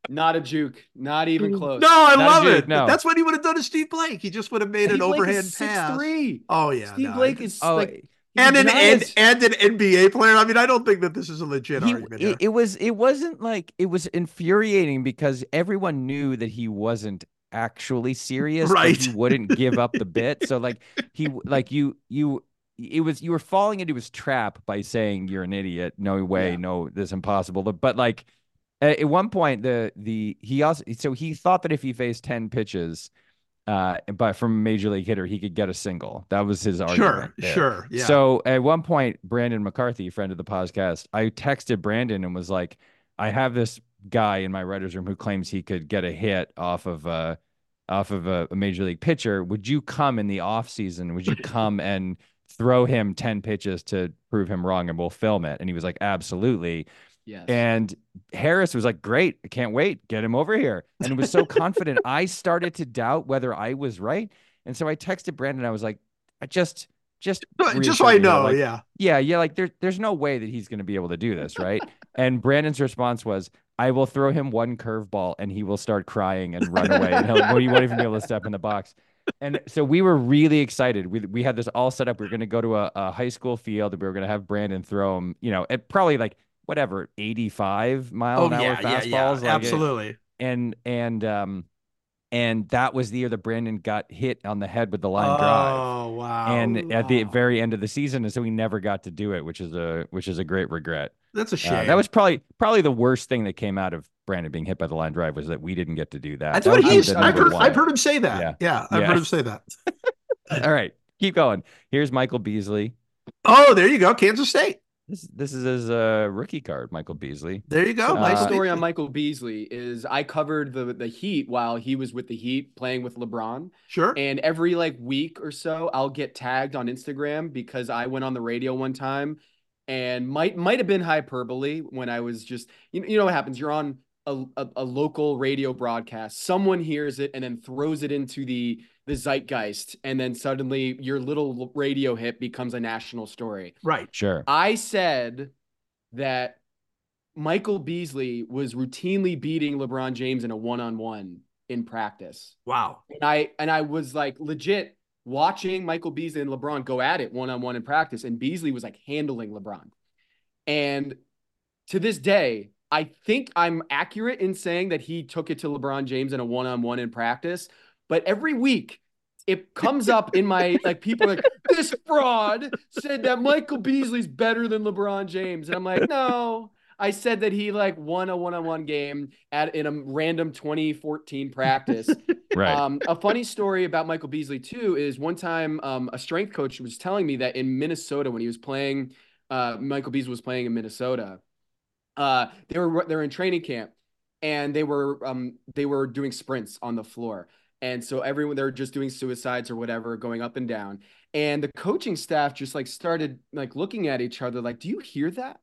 Not a juke. Not even close. no, I Not love it. no. That's what he would have done to Steve Blake. He just would have made Steve an Blake overhand is pass. 6'3". Oh yeah, Steve no, Blake is Oh, like he's and an and, and an NBA player. I mean, I don't think that this is a legit he, argument. it, it was it wasn't like it was infuriating because everyone knew that he wasn't actually serious Right. he wouldn't give up the bit so like he like you you it was you were falling into his trap by saying you're an idiot no way Yeah. no this is impossible but, but like at, at one point the the he also so he thought that if he faced 10 pitches uh but from a major league hitter he could get a single that was his argument sure, there. sure, yeah. So at one point, Brandon McCarthy, friend of the podcast, I texted Brandon and was like, I have this guy in my writer's room who claims he could get a hit off of uh off of a, a major league pitcher. Would you come in the off season? Would you come and throw him 10 pitches to prove him wrong and we'll film it? And he was like, Absolutely. Yes. And Harris was like, Great, I can't wait. Get him over here. And was so confident. I started to doubt whether I was right. And so I texted Brandon. I was like, I just just just so I reassure me that, know, like, yeah. yeah, yeah, like there, there's no way that he's going to be able to do this, right? and Brandon's response was, "I will throw him one curveball, and he will start crying and run away, and he'll, he won't even be able to step in the box." And so we were really excited. We we had this all set up. We were going to go to a, a high school field. And we were going to have Brandon throw him, you know, at probably like whatever 85 mile Oh an hour yeah, yeah, fastballs, yeah. like it- Absolutely. and and um, and that was the year that Brandon got hit on the head with the line drive Oh wow. and at the very end of the season, and so he never got to do it, which is a which is a great regret. that's a Uh, shame. that was probably probably the worst thing that came out of Brandon being hit by the line drive was that we didn't get to do that. That's That what he's. I've heard. I've heard him say that. Yeah. Yeah, I've Yeah. heard him say that. All right, keep going. Here's Michael Beasley. Oh, there you go, Kansas State. This this is his uh, rookie card, Michael Beasley. There you go. So my Uh, story on Michael Beasley is I covered the the Heat while he was with the Heat playing with LeBron. Sure. And every like week or so, I'll get tagged on Instagram because I went on the radio one time and might might have been hyperbole when I was just you know, you know what happens. You're on a, a, a local radio broadcast. Someone hears it and then throws it into the the zeitgeist, and then suddenly your little radio hit becomes a national story. Right. Sure. I said that Michael Beasley was routinely beating LeBron James in a one-on-one in practice. Wow. And I and I was like legit watching Michael Beasley and LeBron go at it one-on-one in practice and Beasley was like handling LeBron. And to this day, I think I'm accurate in saying that he took it to LeBron James in a one-on-one in practice, but every week it comes up in my like people are like this fraud said that Michael Beasley's better than LeBron James and I'm like, "No, I said that he like won a one-on-one game at in a random 2014 practice. Right. Um, a funny story about Michael Beasley too is one time um, a strength coach was telling me that in Minnesota when he was playing, uh, Michael Beasley was playing in Minnesota. Uh, they were they're in training camp, and they were um, they were doing sprints on the floor, and so everyone they're just doing suicides or whatever, going up and down, and the coaching staff just like started like looking at each other like, "Do you hear that?"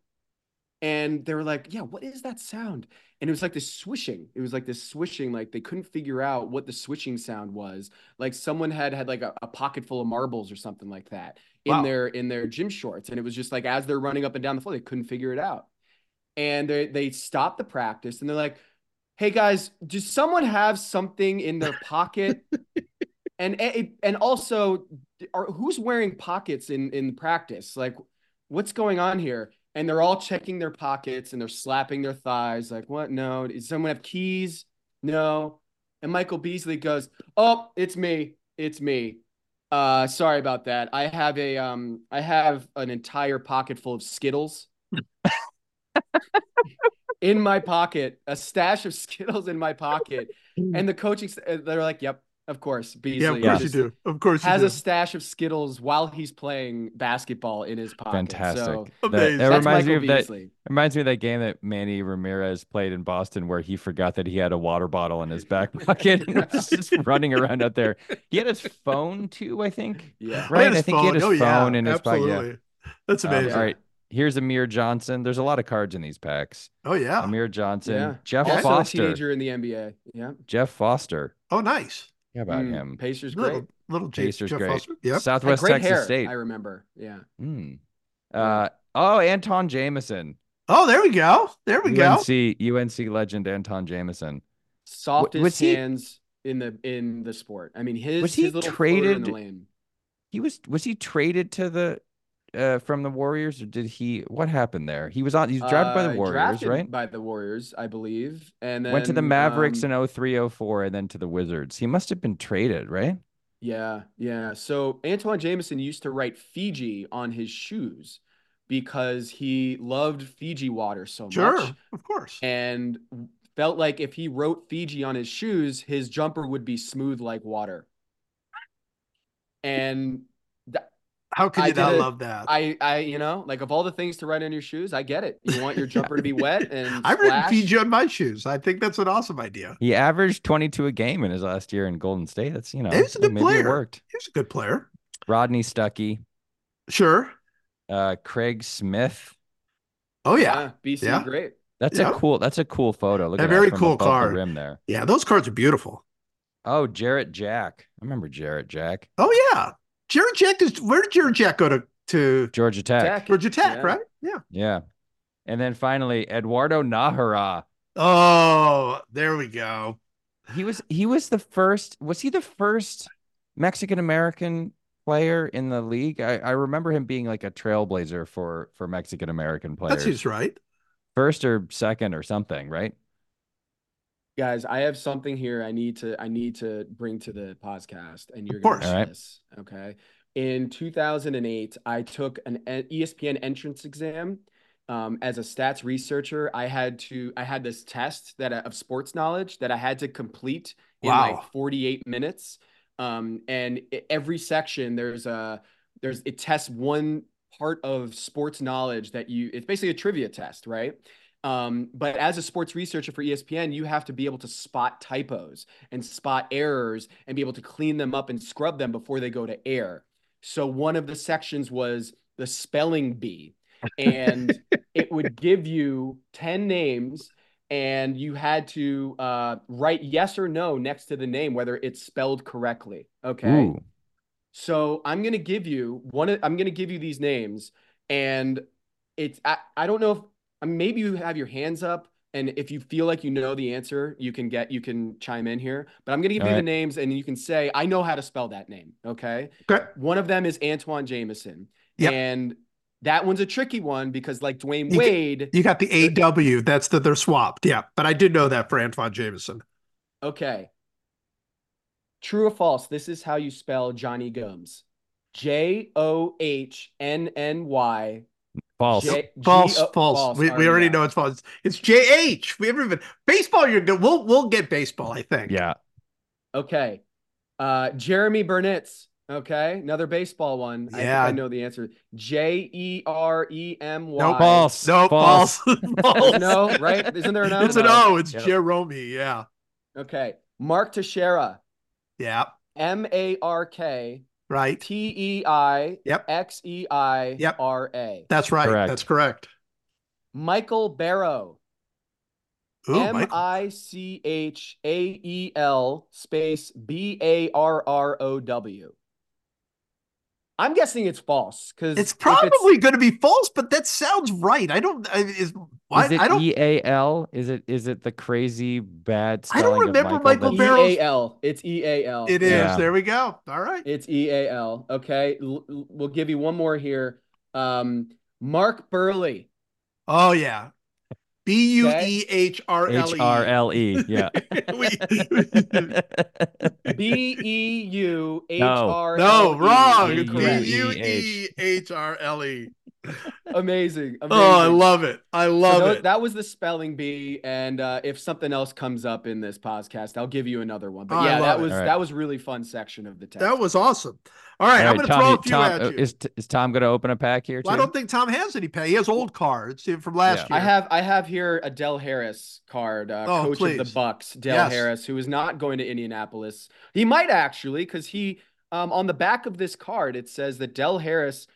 And they were like, "Yeah, what is that sound?" and it was like this swishing it was like this swishing like they couldn't figure out what the swishing sound was like someone had had like a, a pocket full of marbles or something like that in Wow. their in their gym shorts and it was just like as they're running up and down the floor they couldn't figure it out and they they stopped the practice and they're like hey guys does someone have something in their pocket? And and and also are who's wearing pockets in in practice? Like what's going on here? And they're all checking their pockets and they're slapping their thighs like what? No. Does someone have keys? No. And michael beasley goes oh it's me. It's me. Uh sorry about that. I have a um i have an entire pocket full of skittles in my pocket a stash of skittles in my pocket and the coaching they're like yep of course beasley Yeah, of course you do. Of course you has do. a stash of skittles while he's playing basketball in his pocket Fantastic. so That, Amazing. that that's reminds Michael me of that. Reminds me of that game that Manny Ramirez played in Boston where he forgot that he had a water bottle in his back pocket and was just running around out there. He had his phone too, I think. Yeah. Right. had I his think he had his Oh, yeah, phone in his pocket. Yeah. Absolutely. That's Um, amazing. all right. Here's Amir Johnson. There's a lot of cards in these packs. Oh yeah. Amir Johnson, Yeah. Jeff Also a Foster. teenager in the NBA. Yeah. Jeff Foster. Oh nice. How about Mm, him? Pacers great. Little little Pacers Jeff great. Foster. Yep. Southwest great Texas hair, State. I remember. Yeah. Mm. Uh, oh, Antawn Jamison. Oh, there we go. There we go. UNC UNC legend Antawn Jamison. Softest was he- hands in the in the sport. I mean, his Was he his little floater in traded- the lane. He was was he traded to the uh from the Warriors or did he what happened there? He was on he was drafted by Uh, the Warriors, right? By the Warriors, I believe, and then Went to the Mavericks um, in 03 04 and then to the Wizards. He must have been traded, right? Yeah, yeah. So Antawn Jamison used to write Fiji on his shoes because he loved Fiji water so Sure, much Sure, of course. and felt like if he wrote Fiji on his shoes, his jumper would be smooth like water. And th- How can you not it. love that? I, I, you know, like of all the things to write on your shoes, I get it. You want your jumper to be wet and I've written splash. Fiji on my shoes. I think that's an awesome idea. He averaged 22 a game in his last year in Golden State. That's, you know, He's a good maybe player. it worked. He's a good player. Rodney Stuckey, Sure. uh Craig Smith. Oh yeah. BC, Yeah. great. That's Yeah. a cool that's a cool photo. Look A at very that from cool above the card. rim there. Yeah, those cards are beautiful. Oh, Jarrett Jack. I remember Jarrett Jack. Oh yeah. Jarrett Jack is where did Jarrett Jack go to to Georgia Tech. Tech. Georgia Tech, Yeah. right? Yeah. Yeah. And then finally, Eduardo Nájera. Oh, there we go. He was he was the first. Was he the first Mexican American player in the league? I, I remember him being like a trailblazer for for Mexican American That players. seems right. First or second or something, right? Guys, I have something here I need to I need to bring to the podcast, and you're Of gonna course. love this. Okay. In 2008, I took an ESPN entrance exam. Um, as a stats researcher, I had to I had this test that I- of sports knowledge that I had to complete in Wow. like 48 minutes. Um, and every section there's a there's it tests one part of sports knowledge that you it's basically a trivia test, right? Um, but as a sports researcher for ESPN, you have to be able to spot typos and spot errors and be able to clean them up and scrub them before they go to air. So one of the sections was the spelling bee, and it would give you 10 names and you had to uh, write yes or no next to the name, whether it's spelled correctly. Okay. Ooh. So I'm gonna give you one. of- I'm gonna give you these names, and it's I, I don't know if uh, maybe you have your hands up, and if you feel like you know the answer, you can get you can chime in here. But I'm gonna give All you the names, and you can say I know how to spell that name. Okay. Okay. One of them is Antawn Jamison, Yep. and that one's a tricky one because like Dwyane You get- Wade. You got the AW. That's that they're swapped. Yeah, but I did know that for Antawn Jamison. Okay. True or false? This is how you spell Johnny Gomes. J O H N N Y False. J- False, G- oh, false. We, we already yeah. know it's false. It's JH. We haven't even baseball. You're good. We'll we'll get baseball. I think. Yeah. Okay. Uh, Jeremy Burnitz. Okay. Another baseball one. I think Yeah. I know the answer. J E R E M Y. Nope. False. No, false. false. No, right? Isn't there an O? It's an O. It's Yep. Jerome. Yeah. Okay. Mark Teixeira. Yeah. M A R K Right. T E I Yep. X E I Yep. R A. That's right. Correct. That's correct. Michael Barrow. Michael. I C H A E L space B A R R O W. I'm guessing it's false because It's probably going to be false, but that sounds right. I don't. I, is why Is it I don't. E A L? Is it is it the crazy bad I don't remember of Michael Michael? E that- Barrow- A L. It's E A L. It is. Yeah. There we go. All right. It's E A L. Okay. L- l- we'll give you one more here. Um, Mark Buehrle. Oh yeah. B U E H R L E. H R L E. Yeah. We- B E U H R. No, wrong. B It's U B E U H. E H R L E. Amazing. Amazing. Oh, I love it. I So love tho- it. That was the spelling bee, and uh, if something else comes up in this podcast, I'll give you another one. But Oh, yeah, that was All right. that was really fun section of the test. That was awesome. All right, All I'm going to throw Tom, a few Tom, at uh, you. is is Tom going to open a pack here too? Well, I don't think Tom has any pack. He has old cards from last Yeah. year. I have I have here a Del Harris card, uh, Oh, coach of the Bucks, Del Yes. Harris, who is not going to Indianapolis. He might actually, because he um, on the back of this card it says that Del Harris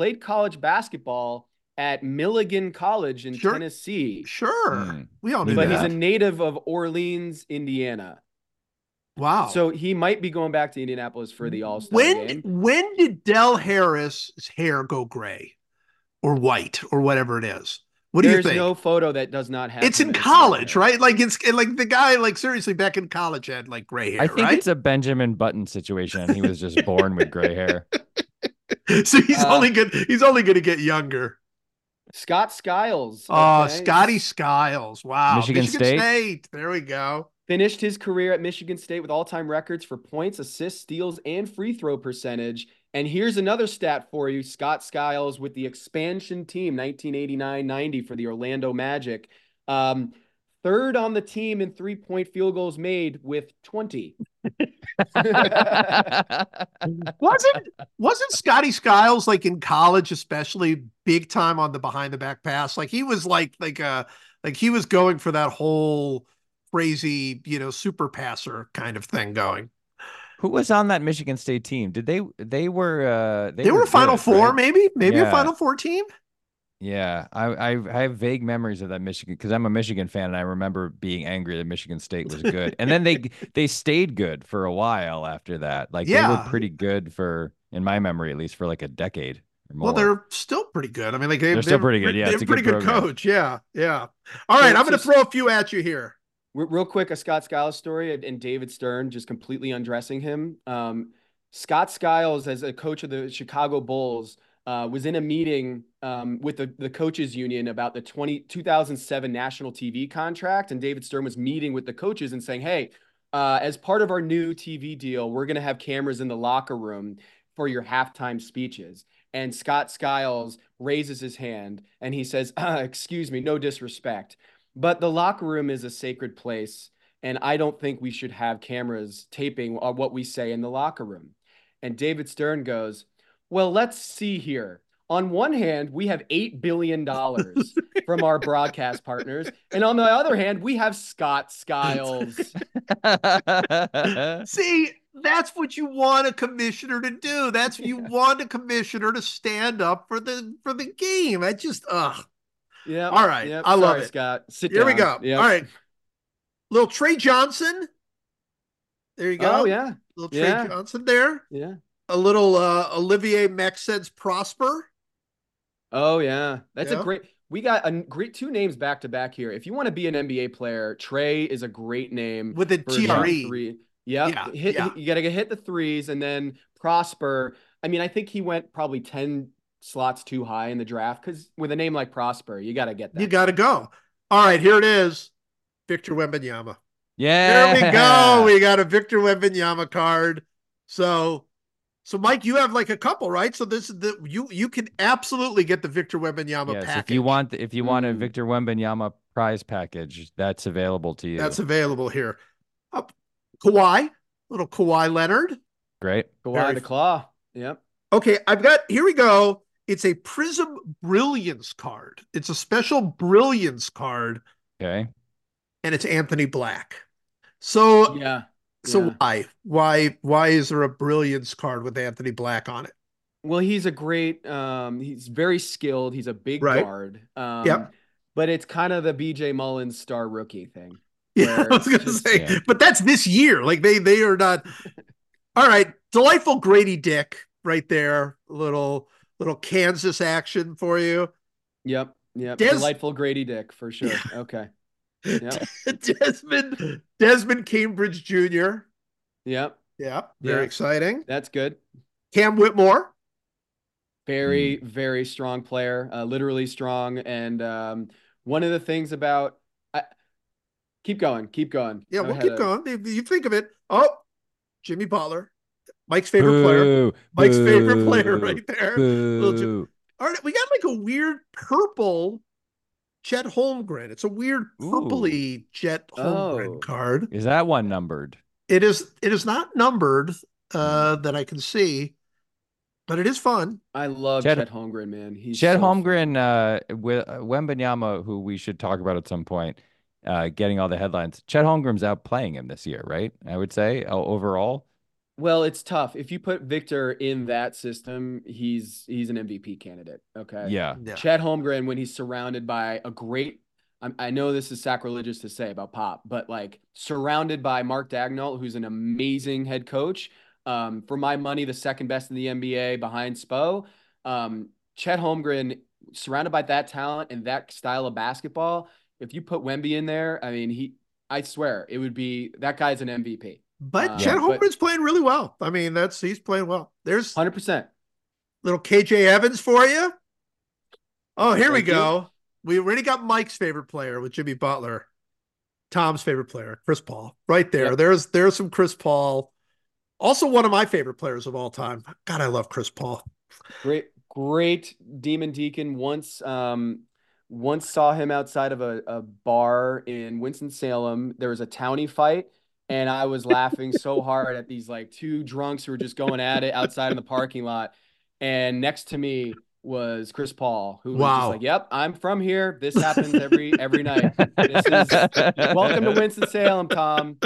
played college basketball at Milligan College in Sure. Tennessee, Sure. Hmm. We all knew but that. he's a native of Orleans, Indiana. wow. So he might be going back to Indianapolis for the All Star when game. when did Del Harris's hair go gray or white or whatever it is? What do you think? There's no photo that does not have. it's in college, Del right? Like it's like the guy, like seriously, back in college had like gray hair, I think right? it's a Benjamin Button situation. He was just born with gray hair. so he's Uh, only good. He's only going to get younger. Scott Skiles. Oh, okay? Scotty Skiles! Wow, Michigan State. There we go. Finished his career at Michigan State with all time records for points, assists, steals, and free throw percentage. And here's another stat for you Scott Skiles with the expansion team, 1989 90 for the Orlando Magic. Um, third on the team in three point field goals made with 20. Wasn't wasn't Scotty Skiles like in college, especially big time on the behind the back pass? Like he was like like uh like he was going for that whole crazy, you know, super passer kind of thing going. Who was on that Michigan State team? Did they they were uh They, were, Final good, Four, right? maybe, maybe a Final Four team. Yeah, I, I I have vague memories of that Michigan because I'm a Michigan fan and I remember being angry that Michigan State was good, and then they they stayed good for a while after that. Like they Yeah. were pretty good for, in my memory at least, for like a decade or more. Well, they're still pretty good. I mean, like they, They're still they're pretty good. Yeah, they're it's a pretty good good coach. Yeah, yeah. All right, So- I'm going to so- throw a few at you here. Real quick, a Scott Skiles story and- and David Stern just completely undressing him. Um, Scott Skiles, as a coach of the Chicago Bulls, uh, was in a meeting um, with the, the coaches union about the 20, 2007 national TV contract. And David Stern was meeting with the coaches and saying, hey, uh, as part of our new TV deal, we're going to have cameras in the locker room for your halftime speeches. And Scott Skiles raises his hand and he says, uh, Excuse me, no disrespect, but the locker room is a sacred place. And I don't think we should have cameras taping uh, what we say in the locker room. And David Stern goes, Well, let's see here. On one hand, we have $8 billion from our broadcast partners. And on the other hand, we have Scott Skiles. See, that's what you want a commissioner to do. That's you want a commissioner to stand up for the for the game. I just ugh. Yeah. All right, Yep. I love Sorry, it. Scott. Sit Here we go. Yep. All right. Little Trey Johnson. There you go. Oh, yeah. Little Trey Yeah. Johnson there. Yeah. A little uh Olivier Maxence Prosper. Oh yeah, that's Yeah. a great. We got a great two names back to back here. If you want to be an NBA player, Trey is a great name With a for TRE. Yep. Yeah, hit, yeah. You got to get hit the threes, and then Prosper. I mean, I think he went probably ten slots too high in the draft because with a name like Prosper, you got to get that. You gotta go. All right, here it is. Victor Wembanyama. yeah, There we go. We got a Victor Wembanyama card. So So, Mike, you have like a couple, right? So this is the you you can absolutely get the Victor Wembanyama Yes, package. if you want, if you want a Mm. Victor Wembanyama prize package, that's available to you. that's available here. Uh, Kawhi, little Kawhi Leonard. great. Kawhi Very- the Claw. Yep. Okay, I've got here we go. It's a Prism Brilliance card. It's a special Brilliance card, Okay. and it's Anthony Black. So, Yeah. So yeah. why, why, why is there a Brilliance card with Anthony Black on it? Well, he's a great. Um, he's very skilled. He's a big Right. guard. Um, Yep. But it's kind of the B.J. Mullens star rookie thing. Yeah, I was gonna just- say, Yeah. but that's this year. Like they, they are not. All right, delightful Grady Dick right there. Little, little Kansas action for you. Yep. Yep. Des- Delightful Grady Dick for sure. Okay. Yep. Desmond, Desmond Cambridge Jr. Yep. Yeah, very Yeah. exciting. That's good. Cam Whitmore. Very, Hmm. very strong player, uh, literally strong. And um, one of the things about, I, keep going, keep going. Yeah, Go we'll keep uh, going. If you think of it. Oh, Jimmy Butler, Mike's favorite player. Boo, Mike's favorite player right there. Little Jim- All right, we got like a weird purple Chet Holmgren. It's a weird purpley Chet Holmgren Oh. card. Is that one numbered? It is it is not numbered uh Hmm. that I can see, but it is fun. I love Chet- Chet, Holmgren, man. He's Chet so. Holmgren, uh, with uh, Wembanyama, who we should talk about at some point, uh, getting all the headlines. Chet Holmgren's out playing him this year, right? I would say uh, overall. Well, it's tough. If you put Victor in that system, he's he's an MVP candidate. Okay. Yeah. Yeah. Chet Holmgren, when he's surrounded by a great, I, I know this is sacrilegious to say about Pop, but like surrounded by Mark Daigneault, who's an amazing head coach. Um, for my money, the second best in the NBA behind Spo. Um, Chet Holmgren, surrounded by that talent and that style of basketball. If you put Wemby in there, I mean, he, I swear, it would be that guy's an MVP. But Uh, Chet yeah, Holmgren's playing really well. I mean, that's he's playing well. There's Hundred percent. little KJ Evans for you. Oh, here we Thank you. go. We already got Mike's favorite player with Jimmy Butler. Tom's favorite player, Chris Paul. Right there. Yep. There's there's some Chris Paul. Also one of my favorite players of all time. God, I love Chris Paul. Great, great Demon Deacon. Once, um, once saw him outside of a, a bar in Winston Salem. There was a townie fight, and I was laughing so hard at these like two drunks who were just going at it outside in the parking lot. And next to me was Chris Paul, who was Wow. just like, "Yep, I'm from here. This happens every every night. This is welcome to Winston Salem, Tom."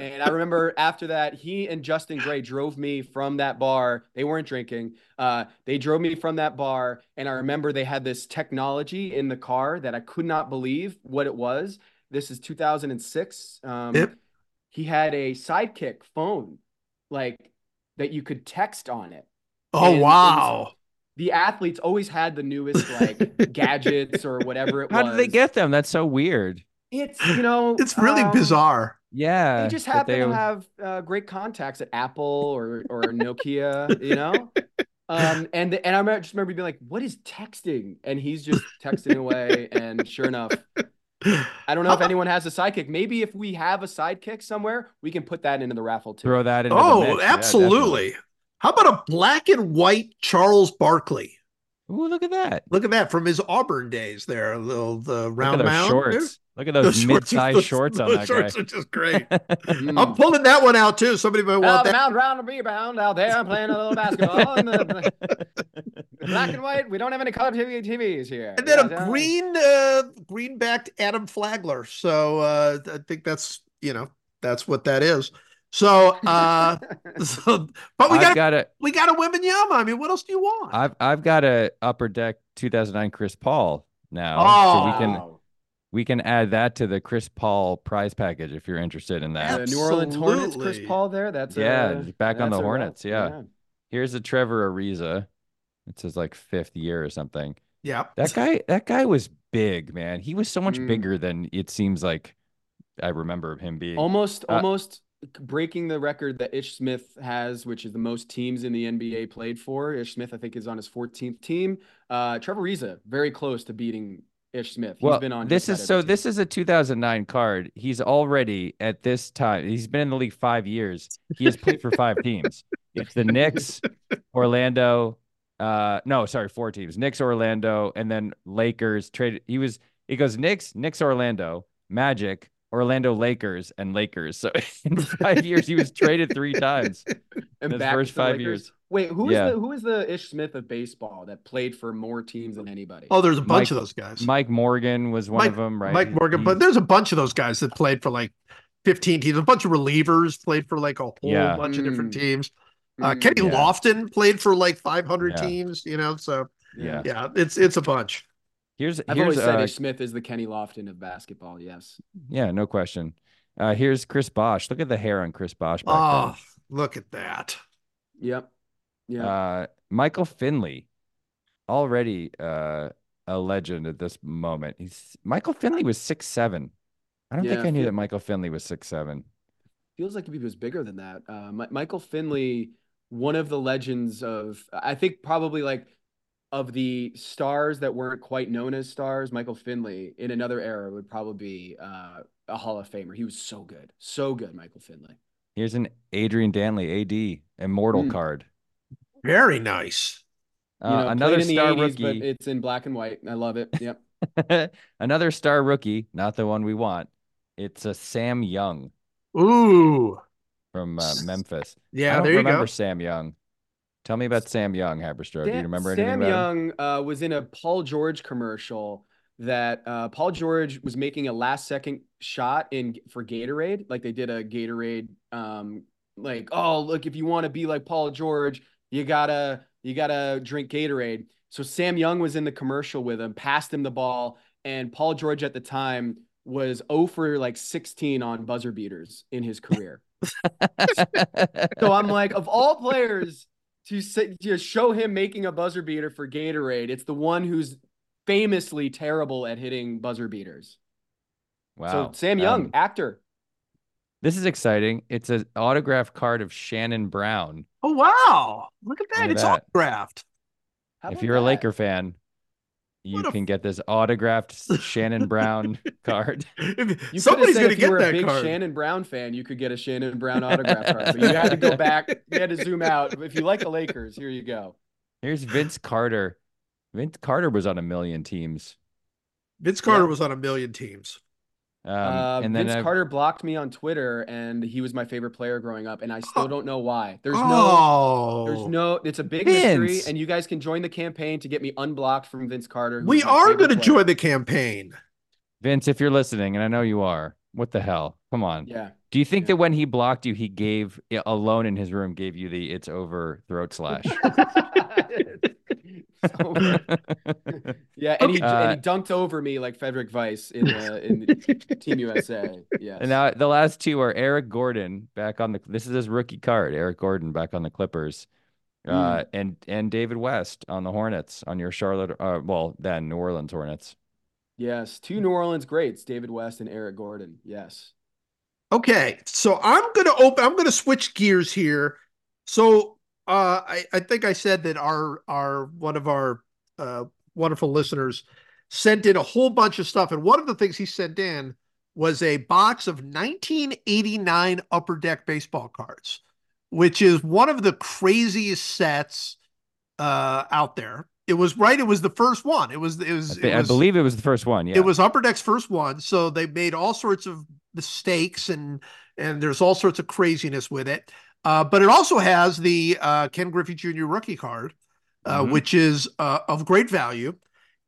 And I remember after that, he and Justin Gray drove me from that bar. They weren't drinking. Uh, they drove me from that bar. And I remember they had this technology in the car that I could not believe what it was. This is 2006. Um, Yep. He had a sidekick phone, like that you could text on it. Oh And- wow. The athletes always had the newest like gadgets or whatever it How was. How did they get them? That's so weird. It's you know It's really um, bizarre. Yeah. They just happen they- to have uh, great contacts at Apple or or Nokia, you know. Um, and and I just remember being like, "What is texting?" And he's just texting away. And sure enough, I don't know if anyone has a sidekick. Maybe if we have a sidekick somewhere, we can put that into the raffle too. throw that into the Oh, mix. Yeah, absolutely. How about a black and white Charles Barkley? Definitely. Ooh, look at that. Look at that from his Auburn days there. The, the Look round at mound. shorts. Look at Those those, mid-sized those- shorts on those that shorts guy. are just great. I'm pulling that one out too. Somebody might want the that. mound round and rebound out there. I'm playing a little basketball. And the, the black and white. We don't have any color TV TVs here. And then Yeah, a green, uh, green backed Adam Flagler. So uh, I think that's you know that's what that is. So, uh, so but we I've got got a we got a Wembanyama. I mean, what else do you want? I've I've got a upper deck 2009 Chris Paul now, Oh. so we can we can add that to the Chris Paul prize package if you're interested in that. The New Orleans Hornets, Chris Paul there. That's Yeah, uh, back on the that's a rep. Hornets, yeah. Here's a Trevor Ariza. It's his like fifth year or something. yeah, That guy that guy was big, man. He was so much Mm. bigger than it seems like I remember him being. Almost, Uh, almost breaking the record that Ish Smith has, which is the most teams in the NBA played for. Ish Smith, I think, is on his 14th team. Uh, Trevor Ariza, very close to beating Ish Smith. He's well, been on. this is so. every This is a 2009 card. He's already at this time. He's been in the league five years. He has played for five teams. it's the Knicks, Orlando. Uh, no, sorry, four teams: Knicks, Orlando, and then Lakers. Traded. He was. He goes Knicks, Knicks, Orlando, Magic, Orlando Lakers, and Lakers. So in five years, he was traded three times. And his back first five Lakers. years. Wait, who is Yeah. the who is the Ish Smith of baseball that played for more teams than anybody? Oh, there's a bunch Mike- of those guys. Mike Morgan was one Mike- of them, right? Mike Morgan, he- but there's a bunch of those guys that played for like 15 teams. A bunch of relievers played for like a whole Yeah. bunch of different Mm. teams. Uh, Mm, Kenny Yeah. Lofton played for like 500 Yeah. teams. You know, so yeah. yeah, it's it's a bunch. Here's I've here's always said uh, Smith is the Kenny Lofton of basketball. Yes. yeah, no question. Uh, here's Chris Bosh. Look at the hair on Chris Bosh. Back Oh, look at that. Yep. Yeah. Uh, Michael Finley, already uh, a legend at this moment. He's Michael Finley was six seven. I don't think I knew Fin- that Michael Finley was six seven. Feels like he was bigger than that. Uh, Mi- Michael Finley, one of the legends of, I think probably like of the stars that weren't quite known as stars. Michael Finley in another era would probably be uh, a Hall of Famer. He was so good, so good. Michael Finley. Here's an Adrian Dantley, AD, immortal Mm. card. Very nice. You Uh, know, another played in the star 80s, but rookie. it's in black and white. I love it. Yep. another star rookie, not the one we want. It's a Sam Young Ooh, from uh, Memphis. I yeah, don't there you remember go. Sam Young. Tell me about Sam Young, Haberstroh. Do you remember anything Sam? Young uh, was in a Paul George commercial that uh, Paul George was making a last second shot in for Gatorade. Like they did a Gatorade, um, like oh look, if you want to be like Paul George, you gotta you gotta drink Gatorade. So Sam Young was in the commercial with him, passed him the ball, and Paul George at the time was 0 for like 16 on buzzer beaters in his career. So I'm like, of all players to say, to show him making a buzzer beater for Gatorade, it's the one who's famously terrible at hitting buzzer beaters. wow. So Sam Young, Um, actor. this is exciting. It's an autograph card of Shannon Brown. Oh wow, look at that! Look at it's that. autographed. How if you're a? Laker fan, you can f- get this autographed Shannon Brown card. If- You Somebody's gonna have said if you were get a that big card. Shannon Brown fan, you could get a Shannon Brown autograph card, but you had to go back. You had to zoom out. If you like the Lakers, here you go. Here's Vince Carter. Vince Carter was on a million teams. Vince Carter Yeah. was on a million teams. Um, uh, and then Vince I've- Carter blocked me on Twitter, and he was my favorite player growing up, and I still Oh. don't know why. There's no oh, There's no, it's a big mystery, and you guys can join the campaign to get me unblocked from Vince Carter. We are going to join the campaign. Vince, if you're listening, and I know you are, what the hell? Come on. Yeah, Do you think Yeah. that when he blocked you, he gave alone in his room gave you the "it's over" throat slash? It's over. yeah, and he Uh, and he dunked over me like Frédéric Weis in the in Team USA. Yeah. And now the last two are Eric Gordon back on the. This is his rookie card. Eric Gordon back on the Clippers, uh, and and David West on the Hornets on your Charlotte. Uh, well, then New Orleans Hornets. yes, two New Orleans greats, David West and Eric Gordon. Yes. Okay, so I'm going to open. I'm going to switch gears here. So uh, I, I think I said that our our one of our uh, wonderful listeners sent in a whole bunch of stuff, and one of the things he sent in was a box of 1989 Upper Deck baseball cards, which is one of the craziest sets uh, out there. It was right. It was the first one. It was. It I, was. thi- it I believe it was the first one. Yeah, it was Upper Deck's first one, so they made all sorts of mistakes and and there's all sorts of craziness with it. Uh, but it also has the uh, Ken Griffey Jr. rookie card, uh, Mhm. which is uh, of great value.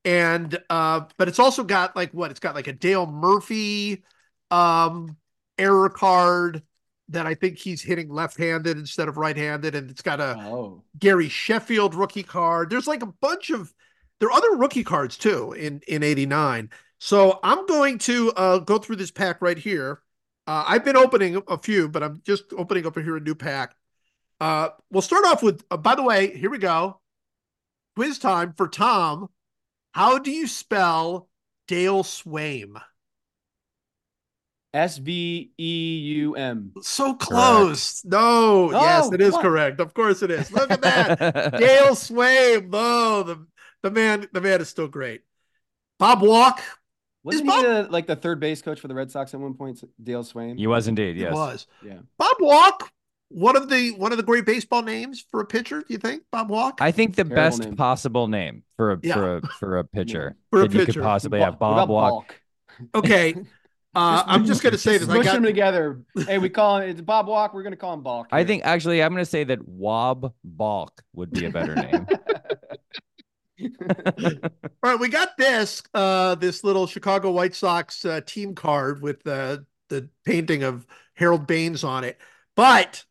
And uh, but it's also got like what? It's got like a Dale Murphy um, error card that I think he's hitting left-handed instead of right-handed, and it's got a Oh. Gary Sheffield rookie card. There's like a bunch of there are other rookie cards too in in 89. So I'm going to uh, go through this pack right here. Uh, I've been opening a few, but I'm just opening up here a new pack. Uh, we'll start off with. Uh, by the way, here we go. Quiz time for Tom. How do you spell Dale Sveum? S V E U M. So close. No, yes, Oh, it is what? correct. Of course it is. Look at that. Dale Sveum. Oh, the, the man, the man is still great. Bob Walk. Wasn't Bob- he the, like the third base coach for the Red Sox at one point? Dale Sveum. He was indeed. Yes, He was. Yeah. Bob Walk one of the one of the great baseball names for a pitcher. Do you think Bob Walk? I think the Terrible best name. possible name for a Yeah. for a for a pitcher For a that you could possibly have. Bob about Walk. Balk? Okay, uh, I'm just going to say this. I got them together. Hey, we call him it's Bob Walk. We're gonna call him Balk. I think actually I'm going to say that Wob Balk would be a better name. All right, we got this uh this little Chicago White Sox uh, team card with uh, the painting of Harold Baines on it, but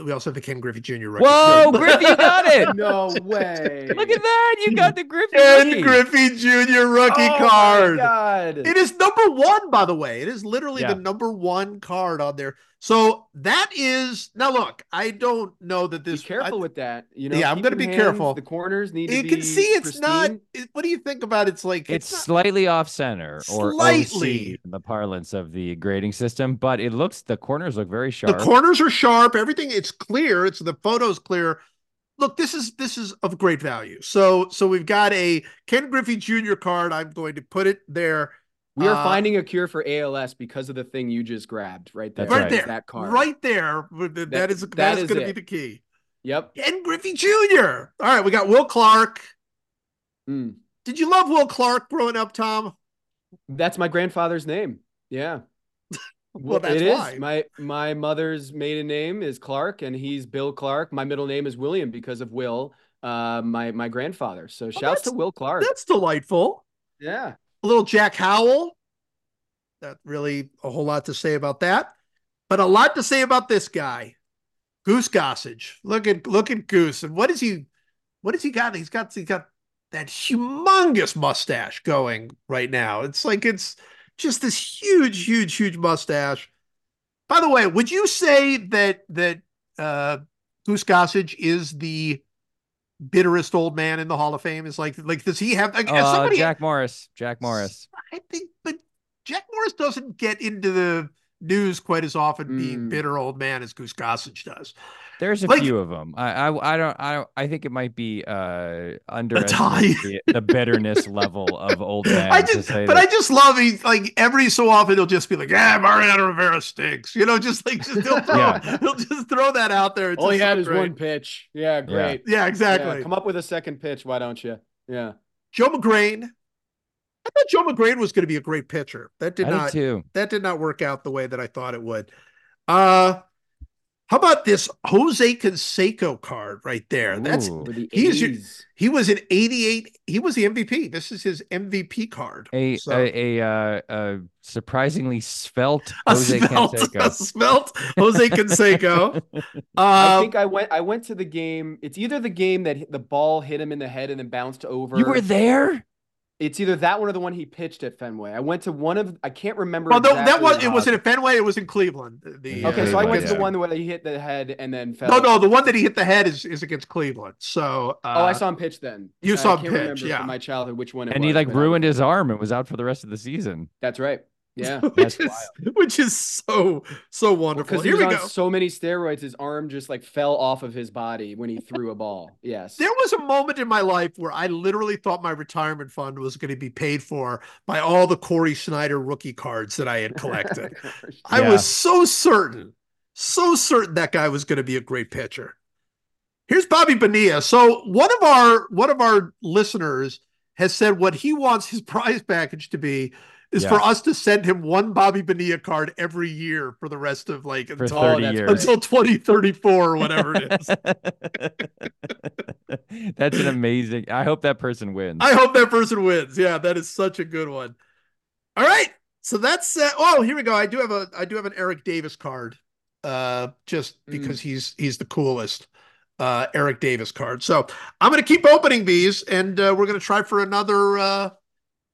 we also have the Ken Griffey Jr. rookie. Whoa, So- Griffey, you got it! no way. Look at that! You got the Griffey. Ken rookie. Griffey Jr. rookie Oh my card. God. It is number one, by the way. It is literally Yeah. the number one card on there. So that is now. Look, I don't know that this. Be careful I- with that. You know, Yeah, I'm gonna be hands- careful. The corners need to you be. can see it's not. it- what do you think about it? It's like It's not- slightly off center or Slightly. OC in the parlance of the grading system, but it looks the corners look very sharp. the corners are sharp. Everything it's clear. It's the photos clear. Look, this is this is of great value. So so we've got a Ken Griffey Jr. card. I'm going to put it there. We are Uh, finding a cure for ALS because of the thing you just grabbed right there. That's right there, That card. right there. That- that is that that is is going to be the key. Yep. And Griffey Jr. All right, we got Will Clark. Mm. Did you love Will Clark growing up, Tom? That's my grandfather's name. Yeah. Well, that's it is. why. My my mother's maiden name is Clark, and he's Bill Clark. My middle name is William because of Will, uh, my my grandfather. So shouts to Will Clark. That's delightful. Yeah. A little Jack Howell. Not really a whole lot to say about that, but a lot to say about this guy, Goose Gossage. Look at look at Goose, and what is he? What has he got? He's got he's got that humongous mustache going right now. It's like it's just this huge, huge, huge mustache. By the way, would you say that that uh, Goose Gossage is the bitterest old man in the Hall of Fame? Is like like does he have? Like, Uh, somebody, Jack Morris. Jack Morris. I think, but Jack Morris doesn't get into the news quite as often being Mm. bitter old man as Goose Gossage does. There's a Like- few of them. I, I I don't I don't I think it might be uh tie. underestimating the, the bitterness level of old man. I just, but that- I just love he like every so often he'll just be like, "Yeah, Mariano Rivera stinks," you know, just like just, he'll throw Yeah. he'll just throw that out there. It's All he just so had is great. one pitch. Yeah, great. Yeah, Yeah, exactly. come up with a second pitch, why don't you? Yeah. Joe Magrane. I thought Joe Magrane was going to be a great pitcher. That did I not. did too. that did not work out the way that I thought it would. Uh how about this Jose Canseco card right there? That's Ooh. The He's your- he was an 88. He was the MVP. This is his MVP card. A So- a a, uh, a surprisingly svelte a Jose smelt, a Canseco. smelt Jose Canseco. I Uh, think I went. I went to the game. It's either the game that the ball hit him in the head and then bounced over. you were there? It's either that one or the one he pitched at Fenway. I went to one of. I can't remember. well, no, that was it. Was in Fenway? It was in Cleveland. The, Yeah, Okay, so I went to the yeah. one where he hit the head and then fell. No, no, the one that he hit the head is is against Cleveland. So uh, Oh, I saw him pitch then. you I saw him can't pitch, remember yeah. From my childhood, which one it And was. he like but I- ruined his arm and was out for the rest of the season. That's right. Yeah. which That's is which is so so wonderful. Because he Here was we on go. so many steroids, his arm just like fell off of his body when he threw a ball. Yes. There was a moment in my life where I literally thought my retirement fund was going to be paid for by all the Cory Snyder rookie cards that I had collected. I was so certain, so certain that guy was going to be a great pitcher. Here's Bobby Bonilla. So one of our one of our listeners has said what he wants his prize package to be is for us to send him one Bobby Bonilla card every year for the rest of like For until, 30 until 2034 or whatever it is. That's an amazing. I hope that person wins. I hope that person wins. Yeah, that is such a good one. All right. So that's uh, oh, here we go. I do have a I do have an Eric Davis card. Uh just Mm. because he's he's the coolest. Uh Eric Davis card. So I'm going to keep opening these and uh, we're going to try for another uh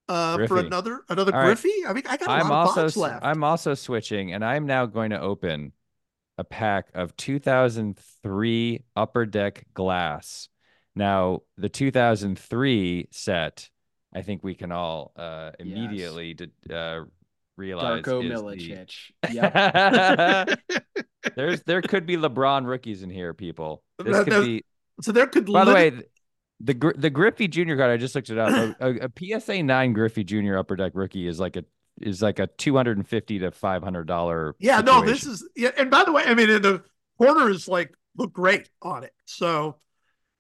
uh for another another All right. Griffey. I mean, I got a I'm lot of also box s- left. I'm also switching, and I'm now going to open a pack of 2003 Upper Deck Glass. Now, the 2003 set, I think we can all uh, Yes. immediately d- uh, realize Darko is the- Milicic. Yep. There's there could be LeBron rookies in here, people. This That- could that- be. so there could By the way, th- the the Griffey Jr. card, I just looked it up. A, a, PSA nine Griffey Jr. Upper Deck rookie is like a is like a two hundred and fifty to five hundred dollar. Yeah, no, this is yeah. And by the way, I mean, in the corners like look great on it. So,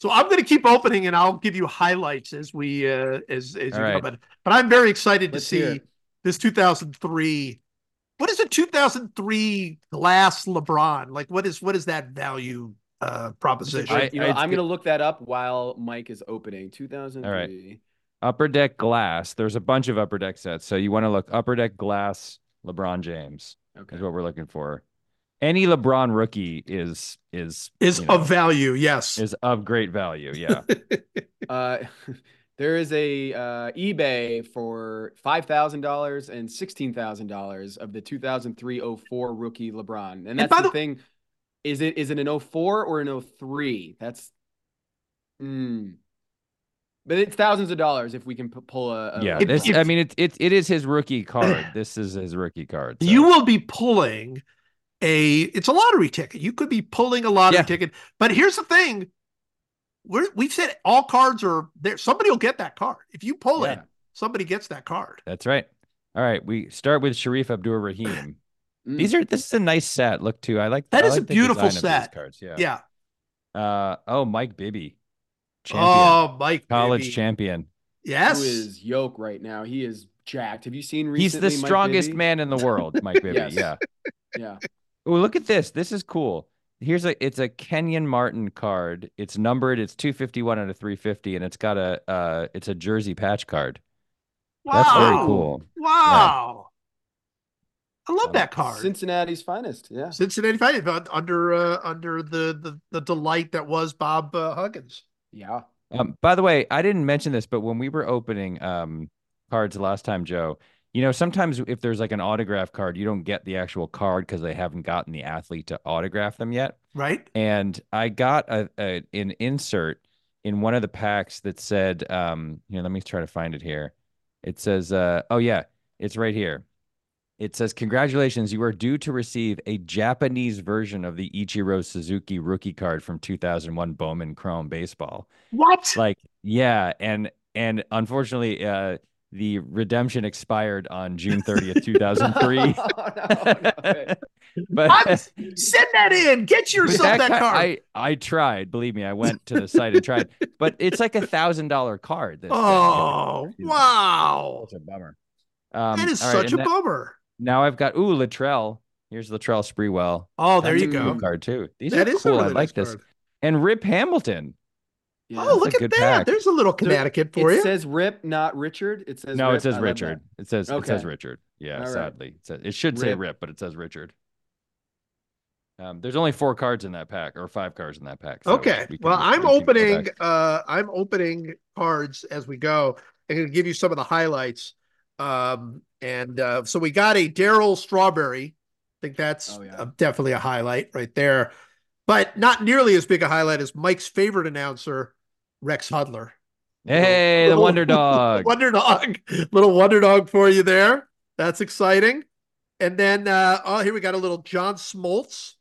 so I'm going to keep opening, and I'll give you highlights as we uh as as you All go. But but I'm very excited Let's to see this 2003. What is a 2003 glass LeBron? Like, what is what is that value uh proposition? I, you know, I'm gonna look that up while Mike is opening. 2003. upper deck glass. There's a bunch of upper deck sets, so you want to look upper deck glass. LeBron James Okay. is what we're looking for. Any LeBron rookie is is is you know, of value, yes. is of great value. Yeah. Uh, there is a uh, eBay for five thousand dollars and sixteen thousand dollars of the 2003-04 rookie LeBron, and that's by the the- thing. Is it is it an 04 or an 03? That's, mm. but it's thousands of dollars if we can pu- pull a. a yeah. This I mean it, it it is his rookie card. This is his rookie card. so- You will be pulling a it's a lottery ticket. You could be pulling a lottery Yeah. ticket. But here's the thing. We're, we've said all cards are there. Somebody will get that card. If you pull it, somebody gets that card. That's right. All right, we start with Shareef Abdur-Rahim. Mm. These are this is a nice set. Look too. I like That I is a like the beautiful design of these set. cards. Yeah. Yeah. Uh oh, Mike Bibby, champion, Oh, Mike. college baby. champion. Yes. who is yoke right now. He is jacked. Have you seen recently? He's the Mike strongest Bibby? man in the world, Mike Bibby. Yes. Yeah. Yeah. Oh, look at this. This is cool. Here's a it's a Kenyon Martin card. It's numbered. It's 251 out of 350, and it's got a uh it's a jersey patch card. Wow. That's very cool. Wow. I love Um, that card. Cincinnati's finest. Yeah. Cincinnati finest uh, under uh, under the, the the delight that was Bob uh, Huggins. Yeah. Um, by the way, I didn't mention this, but when we were opening um cards last time, Joe, you know, sometimes if there's like an autograph card, you don't get the actual card because they haven't gotten the athlete to autograph them yet. Right? And I got a, a an insert in one of the packs that said, um, you know, let me try to find it here. It says, uh, oh yeah, it's right here. It says, congratulations, you are due to receive a Japanese version of the Ichiro Suzuki rookie card from 2001 Bowman Chrome Baseball What? like yeah and and unfortunately uh the redemption expired on june 30th 2003 no, no. but? Send that in. Get yourself that that, ki- card. i i tried believe me i went to the site and tried but it's like a thousand dollar card oh, wow. such a bummer um that is all right, such a that- bummer. Now i've got ooh Latrell. here's Latrell Sprewell. Oh, there That's you a cool go. card too these That are is cool really i like nice this card. and rip hamilton Yeah. Oh, That's look at good that. pack. There's a little Connecticut for it you. says Rip, not Richard. It says no Rip. it says I richard it says it says richard yeah All right. sadly it, says, it should say Rip. rip but it says richard um, there's only four cards in that pack or five cards in that pack so okay. we can- Well, I'm can go opening uh I'm opening cards as we go. I'm going to give you some of the highlights. Um and uh so we got a Darryl Strawberry. I think that's Oh, yeah. uh, definitely a highlight right there. But not nearly as big a highlight as Mike's favorite announcer, Rex Hudler. hey the wonder dog Wonder dog. Little wonder dog for you there. That's exciting. And then uh oh here we got a little John Smoltz.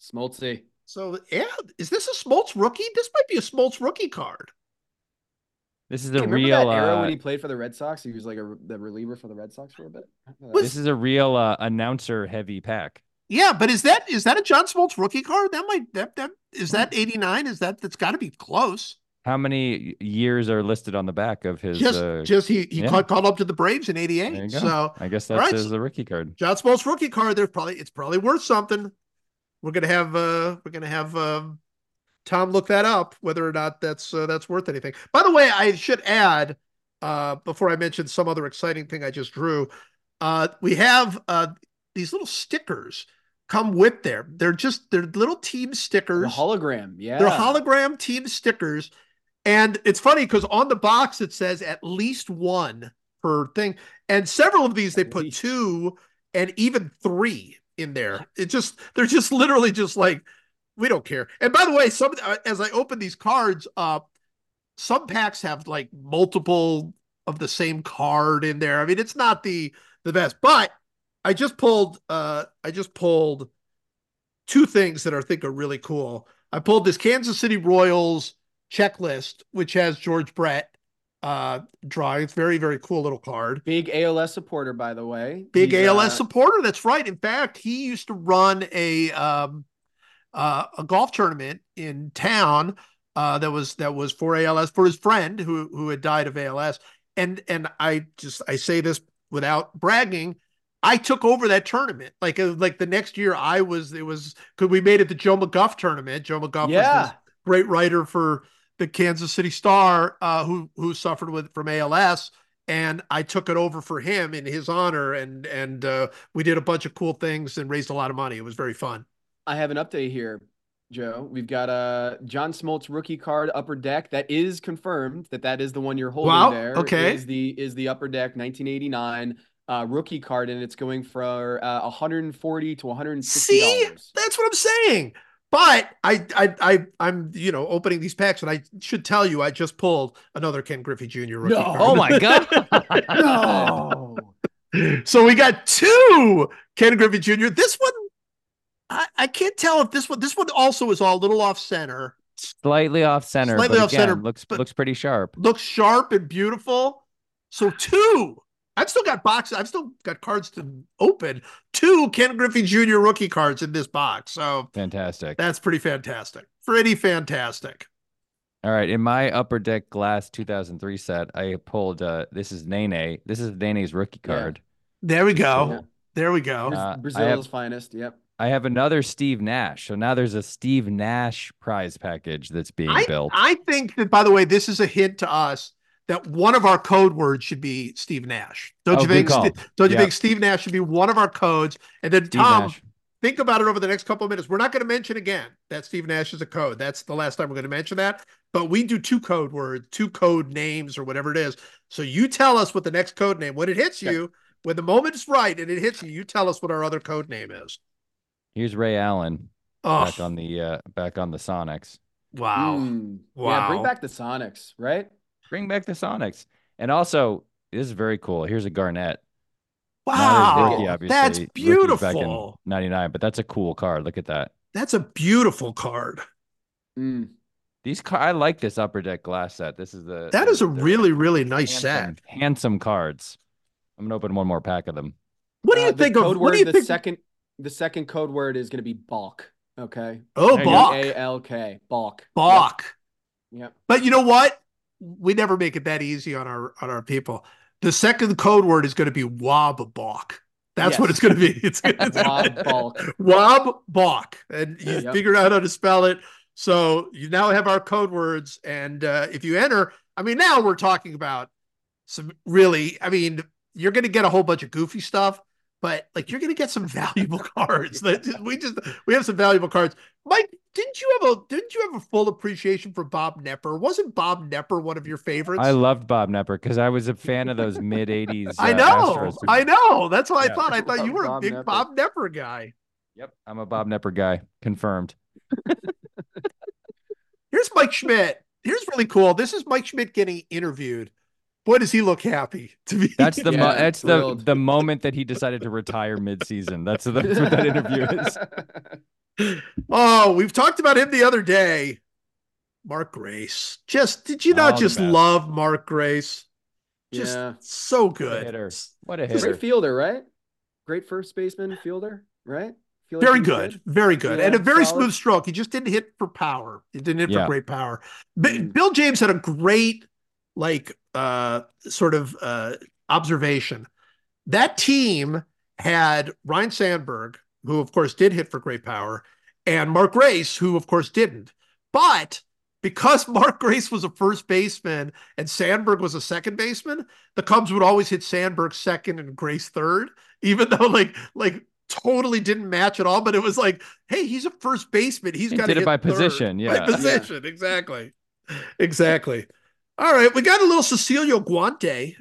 Smoltzy. So yeah, is this a Smoltz rookie? This might be a Smoltz rookie card. This is Hey, a remember real that era uh, when he played for the Red Sox? He was like a the reliever for the Red Sox for a bit. Was- this is a real uh, announcer heavy pack Yeah, but is that is that a John Smoltz rookie card? That might that that is that 89? Is that that's got to be close. how many years are listed on the back of his Just uh, just he he yeah. caught, caught up to the Braves in 88. So i guess all that right, says so- the rookie card John Smoltz rookie card, there's probably it's probably worth something. We're gonna have uh we're gonna have um Tom look that up whether or not that's uh, that's worth anything. By the way, I should add uh before I mention some other exciting thing I just drew, uh we have uh these little stickers come with there. They're just they're little team stickers. The hologram. Yeah. They're hologram team stickers. And it's funny because on the box it says at least one per thing. And several of these they At put least. two and even three in there. It just they're just literally just like we don't care. And by the way, some uh, as I open these cards up, some packs have like multiple of the same card in there. I mean, it's not the the best, but I just pulled uh I just pulled two things that I think are really cool. I pulled this Kansas City Royals checklist, which has George Brett uh, drawing. It's very, very cool little card. Big ALS supporter, by the way. Big He's, ALS uh, supporter. That's right. In fact, he used to run a um, uh, a golf tournament in town uh, that was that was for ALS for his friend who who had died of ALS. And and I just I say this without bragging. I took over that tournament. Like like the next year, I was it was because we made it the Joe McGuff tournament. Joe McGuff was Yeah. this great writer for the Kansas City Star, uh, who who suffered with from ALS, and I took it over for him in his honor, and and uh, we did a bunch of cool things and raised a lot of money. It was very fun. I have an update here, Joe. We've got a John Smoltz rookie card upper deck that is confirmed that that is the one you're holding Wow, there. okay. Is the is the upper deck 1989 uh, rookie card and it's going for uh, 140 to 160 See, that's what I'm saying. But I, I, I, I'm, you know, opening these packs, and I should tell you, I just pulled another Ken Griffey Jr. rookie No. card. Oh my god! No. so we got two Ken Griffey Jr. This one, I, I can't tell if this one, this one also is all a little off center. Slightly off center. Slightly but off again, center, Looks but- looks pretty sharp. Looks sharp and beautiful. So two. I've still got boxes. I've still got cards to open. Two Ken Griffey Jr. rookie cards in this box. So Fantastic. that's pretty fantastic. Pretty fantastic. All right, in my upper deck glass 2003 set, I pulled. uh This is Nene. This is Nene's rookie Yeah. card. There we go. Yeah. There we go. Uh, Brazil's have- finest. Yep. I have another Steve Nash. So now there's a Steve Nash prize package that's being I, built. I think that, by the way, this is a hint to us that one of our code words should be Steve Nash. Don't Oh, you think? Don't you Yeah. think Steve Nash should be one of our codes? And then Steve Tom, Nash. think about it over the next couple of minutes. We're not going to mention again that Steve Nash is a code. That's the last time we're going to mention that. But we do two code words, two code names, or whatever it is. So you tell us what the next code name. When it hits Okay. you, when the moment is right and it hits you, you tell us what our other code name is. Here's Ray Allen Oh, back on the uh back on the Sonics. wow. Mm. Yeah, bring back the Sonics, right? Bring back the Sonics. And also, this is very cool. Here's a Garnett. Wow. rookie. That's Rookie's back in beautiful. 99, but that's a cool card. Look at that. That's a beautiful card. Mm. These car- I like this upper deck glass set. This is the That the- a the really, really nice handsome, set. handsome cards. I'm gonna open one more pack of them. What do you Uh, think code of what do you the think? second the second code word is going to be balk. Okay. oh, There balk. A L K. Balk. Balk. Yep. But you know what? We never make it that easy on our on our people. The second code word is going to be wob balk. That's what it's going to be. It's, it's Wob balk. Wob balk, and you Yep. figured out how to spell it. So you now have our code words, and uh, if you enter, I mean, now we're talking about some really. I mean, you're going to get a whole bunch of goofy stuff, but like you're going to get some valuable cards. We just we have some valuable cards. Mike, didn't you have a didn't you have a full appreciation for Bob Knepper? Wasn't Bob Knepper one of your favorites? I loved Bob Knepper because I was a fan of those mid '80s. I uh, know, Astros. I know. That's what I thought. I thought you Love were a big Knepper. Bob Knepper guy. Yep, I'm a Bob Knepper guy. Confirmed. Here's Mike Schmidt. Here's really cool. This is Mike Schmidt getting interviewed. Boy, does he look happy to be. That's the mo- that's the thrilled. the moment that he decided to retire mid-season. That's, that's what that interview is. oh, we've talked about him the other day. Mark Grace. Just did you not Oh, just best. love Mark Grace? Just Yeah. so What a good. hitter. What a Great fielder, right? Great first baseman fielder, right? Like Very he's good. Very good. Yeah, and a very solid. smooth stroke. He just didn't hit for power. He didn't hit Yeah. for great power. But Mm. Bill James had a great, like, uh, sort of uh, observation. That team had Ryne Sandberg, who of course did hit for great power, and Mark Grace, who of course didn't. But because Mark Grace was a first baseman and Sandberg was a second baseman, the Cubs would always hit Sandberg second and Grace third, even though like like totally didn't match at all. But it was like, hey, he's a first baseman. He's got to hit by third. position, By yeah. position, exactly, exactly. All right, we got a little Cecilio Guante.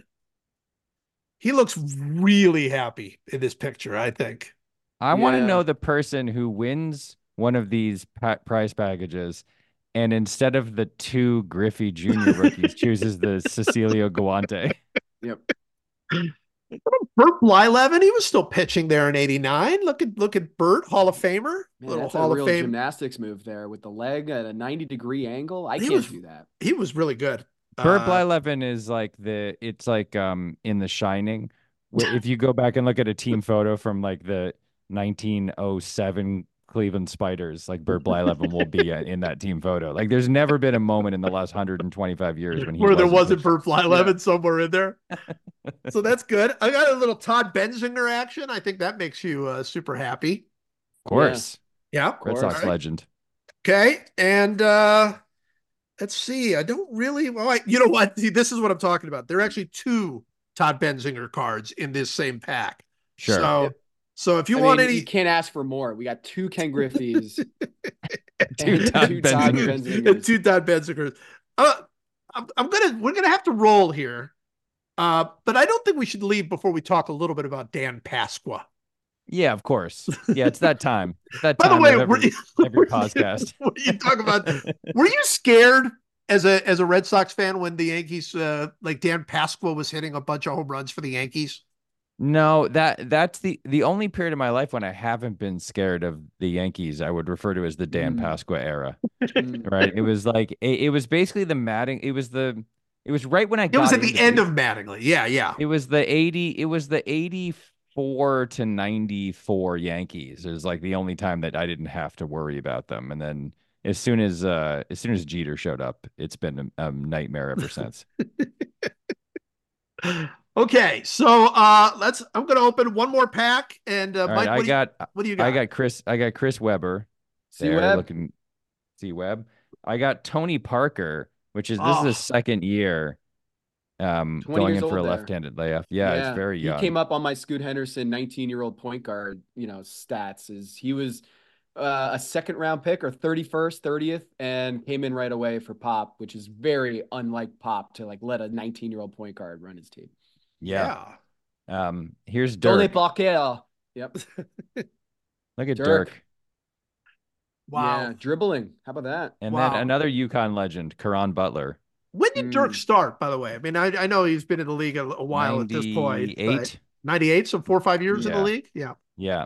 He looks really happy in this picture. I think. I want to know the person who wins one of these pa- prize packages, and instead of the two Griffey Jr. rookies, chooses the Cecilio Guante. Yep. Bert Blyleven, he was still pitching there in '89. Look at look at Bert, Hall of Famer, Man, little that's Hall a real of Fame. gymnastics move there with the leg at a 90 degree angle. I He can't was- do that. He was really good. Bert Uh, Blyleven is like the it's like um in The Shining. If you go back and look at a team photo from like the 1907 Cleveland Spiders, like Bert Blyleven will be uh, in that team photo. Like there's never been a moment in the last 125 years when he where there wasn't wasn't pitching. Bert Blyleven somewhere in there. so that's good. I got a little Todd Benzinger action. I think that makes you uh, super happy. Of course, Yeah. Red course. Sox All right. legend. Okay. And uh let's see. I don't really well, I, you know what? See, this is what I'm talking about. There are actually two Todd Benzinger cards in this same pack. Sure. So so if you I want mean, any you can't ask for more. We got two Ken Griffey's. Two Todd two Todd Benzingers. Benzingers. two Todd Benzingers. Uh, I'm, I'm gonna we're gonna have to roll here. Uh, but I don't think we should leave before we talk a little bit about Dan Pasqua. Yeah, of course. Yeah, it's that time. It's that By the time way, every, you, every podcast. What are you talking about? Were you scared as a as a Red Sox fan when the Yankees, uh, like Dan Pasqua, was hitting a bunch of home runs for the Yankees? No, that that's the the only period of my life when I haven't been scared of the Yankees. I would refer to as the Dan Mm. Pasqua era. Mm. Right? It was like it, it was basically the Matting. It was the it was right when I got It was at the end of Mattingly. Yeah, yeah. It was the 80 it was the 84 to 94 Yankees. is like the only time that I didn't have to worry about them. And then as soon as uh as soon as Jeter showed up, it's been a, a nightmare ever since. Okay, so uh, let's. I'm going to open one more pack, and uh, All Mike, right, I do you, got what do you got? I got Chris I got Chris Webber. See there Webb? looking see Webb. I got Tony Parker, which is this is Oh. his second year um going in for a there. left-handed layoff. Yeah, it's very young. He came up on my Scoot Henderson 19 year old point guard, you know, stats is he was uh, a second round pick or 31st, 30th, and came in right away for Pop, which is very unlike Pop to like let a 19 year old point guard run his team. yeah. Um here's Dirk. Yep. Look at Dirk. Dirk. Wow. Yeah, dribbling. How about that? And Wow. then another UConn legend, Caron Butler. When did Dirk Mm. start? By the way, I mean, I, I know he's been in the league a, a while at this point. but- 98. 98, so four or five years in the league. Yeah. Yeah.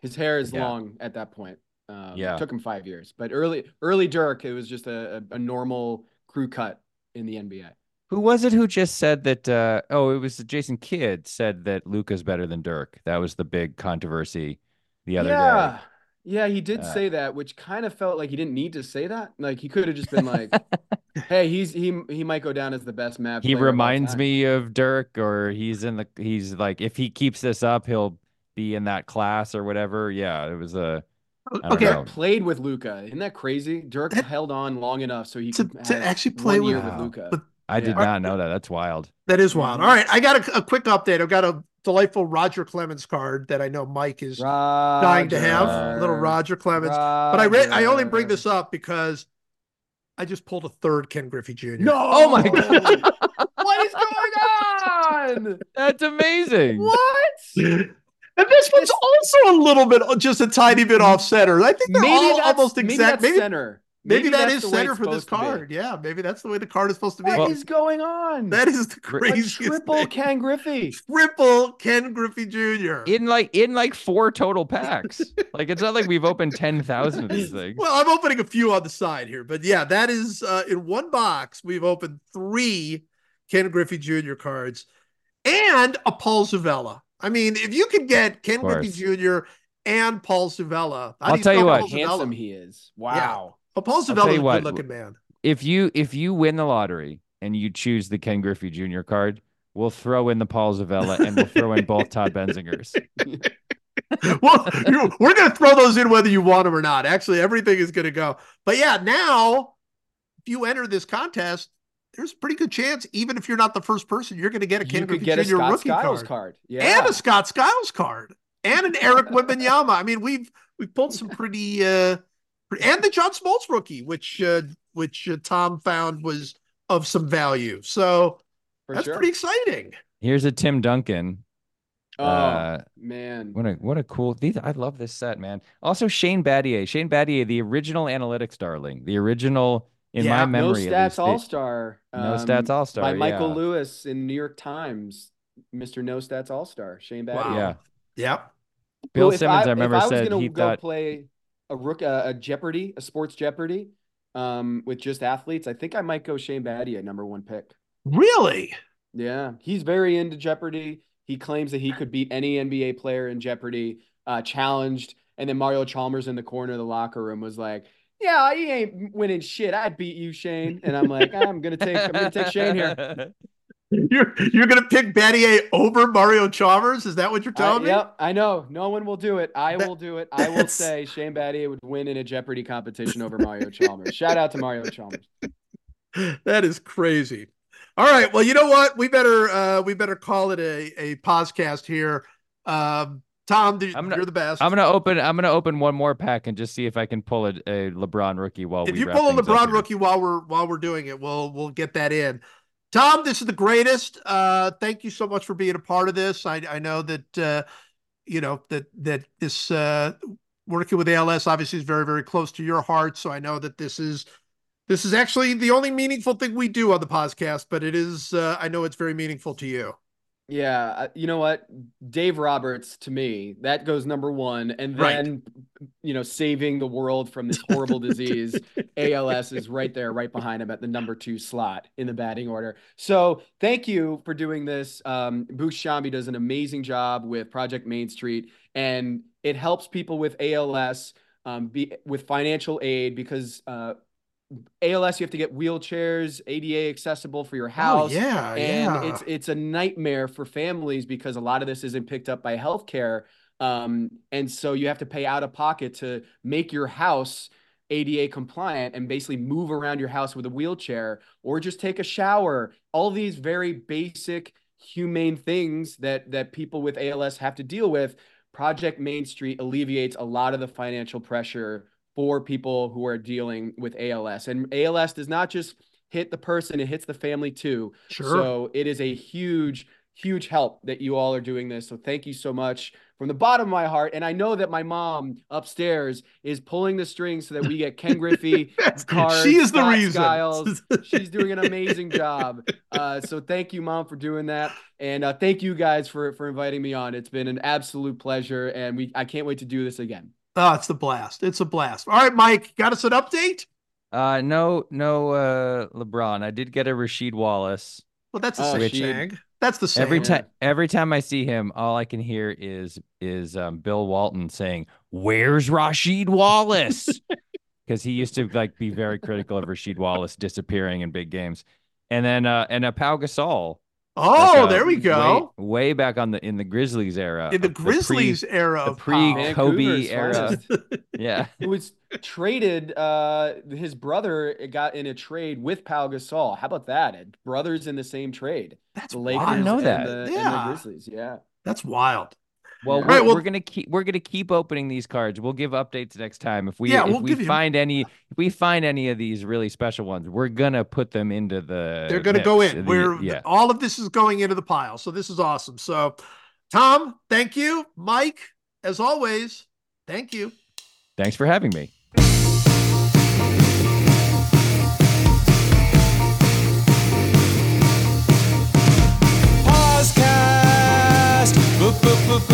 His hair is Yeah. long at that point. Um, Yeah. Took him five years, but early, early Dirk, it was just a, a, a normal crew cut in the NBA. Who was it who just said that uh oh, it was Jason Kidd said that Luka's better than Dirk. That was the big controversy the other yeah. day. Yeah, he did Uh, say that, which kind of felt like he didn't need to say that. Like he could have just been like, "Hey, he's he he might go down as the best map." he player of reminds me of Dirk, or he's in the he's like if he keeps this up, he'll be in that class or whatever. Yeah, it was a I don't Okay. know. Played with Luka. Isn't that crazy? Dirk That- held on long enough so he To- could to actually play with- with Luka. But I did Yeah. not know that. That's wild. That is wild. All right. I got a, a quick update. I've got a delightful Roger Clemens card that I know Mike is dying to have. Roger. Little Roger Clemens. But I read I only bring this up because I just pulled a third Ken Griffey Jr. No. Oh my God. what is going on? That's amazing. What? And this one's also a little bit, just a tiny bit off center. I think they're Maybe all almost exact. Maybe, center. Maybe that that's is the way center for this supposed to be. card. Yeah, maybe that's the way the card is supposed to be. What is going on? that is the a triple thing. Ken Griffey. triple Ken Griffey Jr. In like in like four total packs. like it's not like we've opened ten thousand of these things. Well, I'm opening a few on the side here, but yeah, that is uh, in one box. We've opened three Ken Griffey Jr. cards and a Paul Zuvella. I mean, if you could get Ken Griffey Jr. and Paul Zuvella, how I'll tell you what, Paul Handsome Zuvella? he is. Wow. Oh, Paul Zuvella is a good looking man. if you if you win the lottery and you choose the Ken Griffey Jr. card, we'll throw in the Paul Zavella and we'll throw in both Todd Benzingers. well, you- we're going to throw those in whether you want them or not. Actually, everything is going to go. But yeah, now if you enter this contest, there's a pretty good chance, even if you're not the first person, you're going to get a Ken you Griffey get Jr. Scott rookie Skiles card. card. Yeah. and a Scott Skiles card and an Eric Wembanyama. I mean, we've we've pulled some pretty uh and the John Smoltz rookie, which uh which uh, Tom found was of some value. So For that's sure. pretty exciting. Here's a Tim Duncan. Oh, Uh, man. What a what a cool these I love this set, man. Also Shane Battier. Shane Battier, the original analytics darling. The original in Yeah, my no no memory. stats all star. No Stats All-Star, By Michael yeah. Lewis in New York Times. Mr. No Stats All Star. Shane Battier. Wow. Yeah. Yep. Bill Well, Simmons, I, if remember I was said gonna he go thought play a rook a, a Jeopardy, a sports Jeopardy. um, with just athletes, I think I might go Shane Battier, number one pick. Really? Yeah, he's very into Jeopardy. He claims that he could beat any NBA player in Jeopardy, uh, challenged. And then Mario Chalmers in the corner of the locker room was like, "Yeah, he ain't winning shit. I'd beat you, Shane." And I'm like, "I'm gonna take, I'm gonna take Shane here." You're you're gonna pick Battier over Mario Chalmers? Is that what you're I, telling me? yep, I know. No one will do it. I That- will do it. I will that's- say Shane Battier would win in a Jeopardy competition over Mario Chalmers. Shout out to Mario Chalmers. That is crazy. All right. Well, you know what? We better uh we better call it a a podcast here. Um Tom, th- I'm gonna- you're the best. I'm gonna open. I'm gonna open one more pack and just see if I can pull a, a LeBron rookie while if we you wrap pull a LeBron rookie while we're while we're doing it, we'll we'll get that in. Tom, this is the greatest. Uh, thank you so much for being a part of this. I I know that uh, you know that that this uh, working with ALS obviously is very very close to your heart. So I know that this is this is actually the only meaningful thing we do on the podcast, but it is. Uh, I know it's very meaningful to you. Yeah, you know what? Dave Roberts to me, that goes number one. And Right. then, you know, saving the world from this horrible disease, ALS is right there, right behind him at the number two slot in the batting order. So thank you for doing this. Um, Boog Sciambi does an amazing job with Project Main Street, and it helps people with ALS um, be with financial aid because uh, ALS you have to get wheelchairs, ADA accessible for your house. Oh yeah, and yeah. it's it's a nightmare for families because a lot of this isn't picked up by healthcare. Um, and so you have to pay out of pocket to make your house ADA compliant and basically move around your house with a wheelchair or just take a shower. All these very basic humane things that that people with ALS have to deal with. Project Main Street alleviates a lot of the financial pressure for people who are dealing with ALS and ALS does not just hit the person, it hits the family too. sure. So it is a huge, huge help that you all are doing this. So thank you so much from the bottom of my heart. And I know that my mom upstairs is pulling the strings so that we get Ken Griffey cards. she is the Scott reason. She's doing an amazing job. Uh, so thank you, mom, for doing that. And uh, thank you guys for for inviting me on. It's been an absolute pleasure, and we I can't wait to do this again. Oh, it's the blast. It's a blast. All right, Mike, got us an update? Uh, no, no, uh, LeBron. I did get a Rasheed Wallace. Well, that's the Oh, same she- thing. That's the same. Every time, every time I see him, all I can hear is is um, Bill Walton saying, "Where's Rasheed Wallace?" Because he used to like be very critical of Rasheed Wallace disappearing in big games, and then uh, and a Pau Gasol. Oh, like, uh, there we go. Way, way back on the in the Grizzlies era. In the of pre- Grizzlies era the pre Kobe era. yeah. who was traded uh his brother got in a trade with Pau Gasol. How about that? Brothers in the same trade. That's The wild. I didn't know and that. the, and Yeah. the Grizzlies. Yeah. That's wild. Well, we're, Right, well- we're gonna keep we're gonna keep opening these cards. We'll give updates next time if we Yeah, if we'll we give you- find any if we find any of these really special ones. We're gonna put them into the. They're going to go in. The- We're yeah. all of this is going into the pile. So this is awesome. So, Tom, thank you. Mike, as always, thank you. Thanks for having me. Podcast.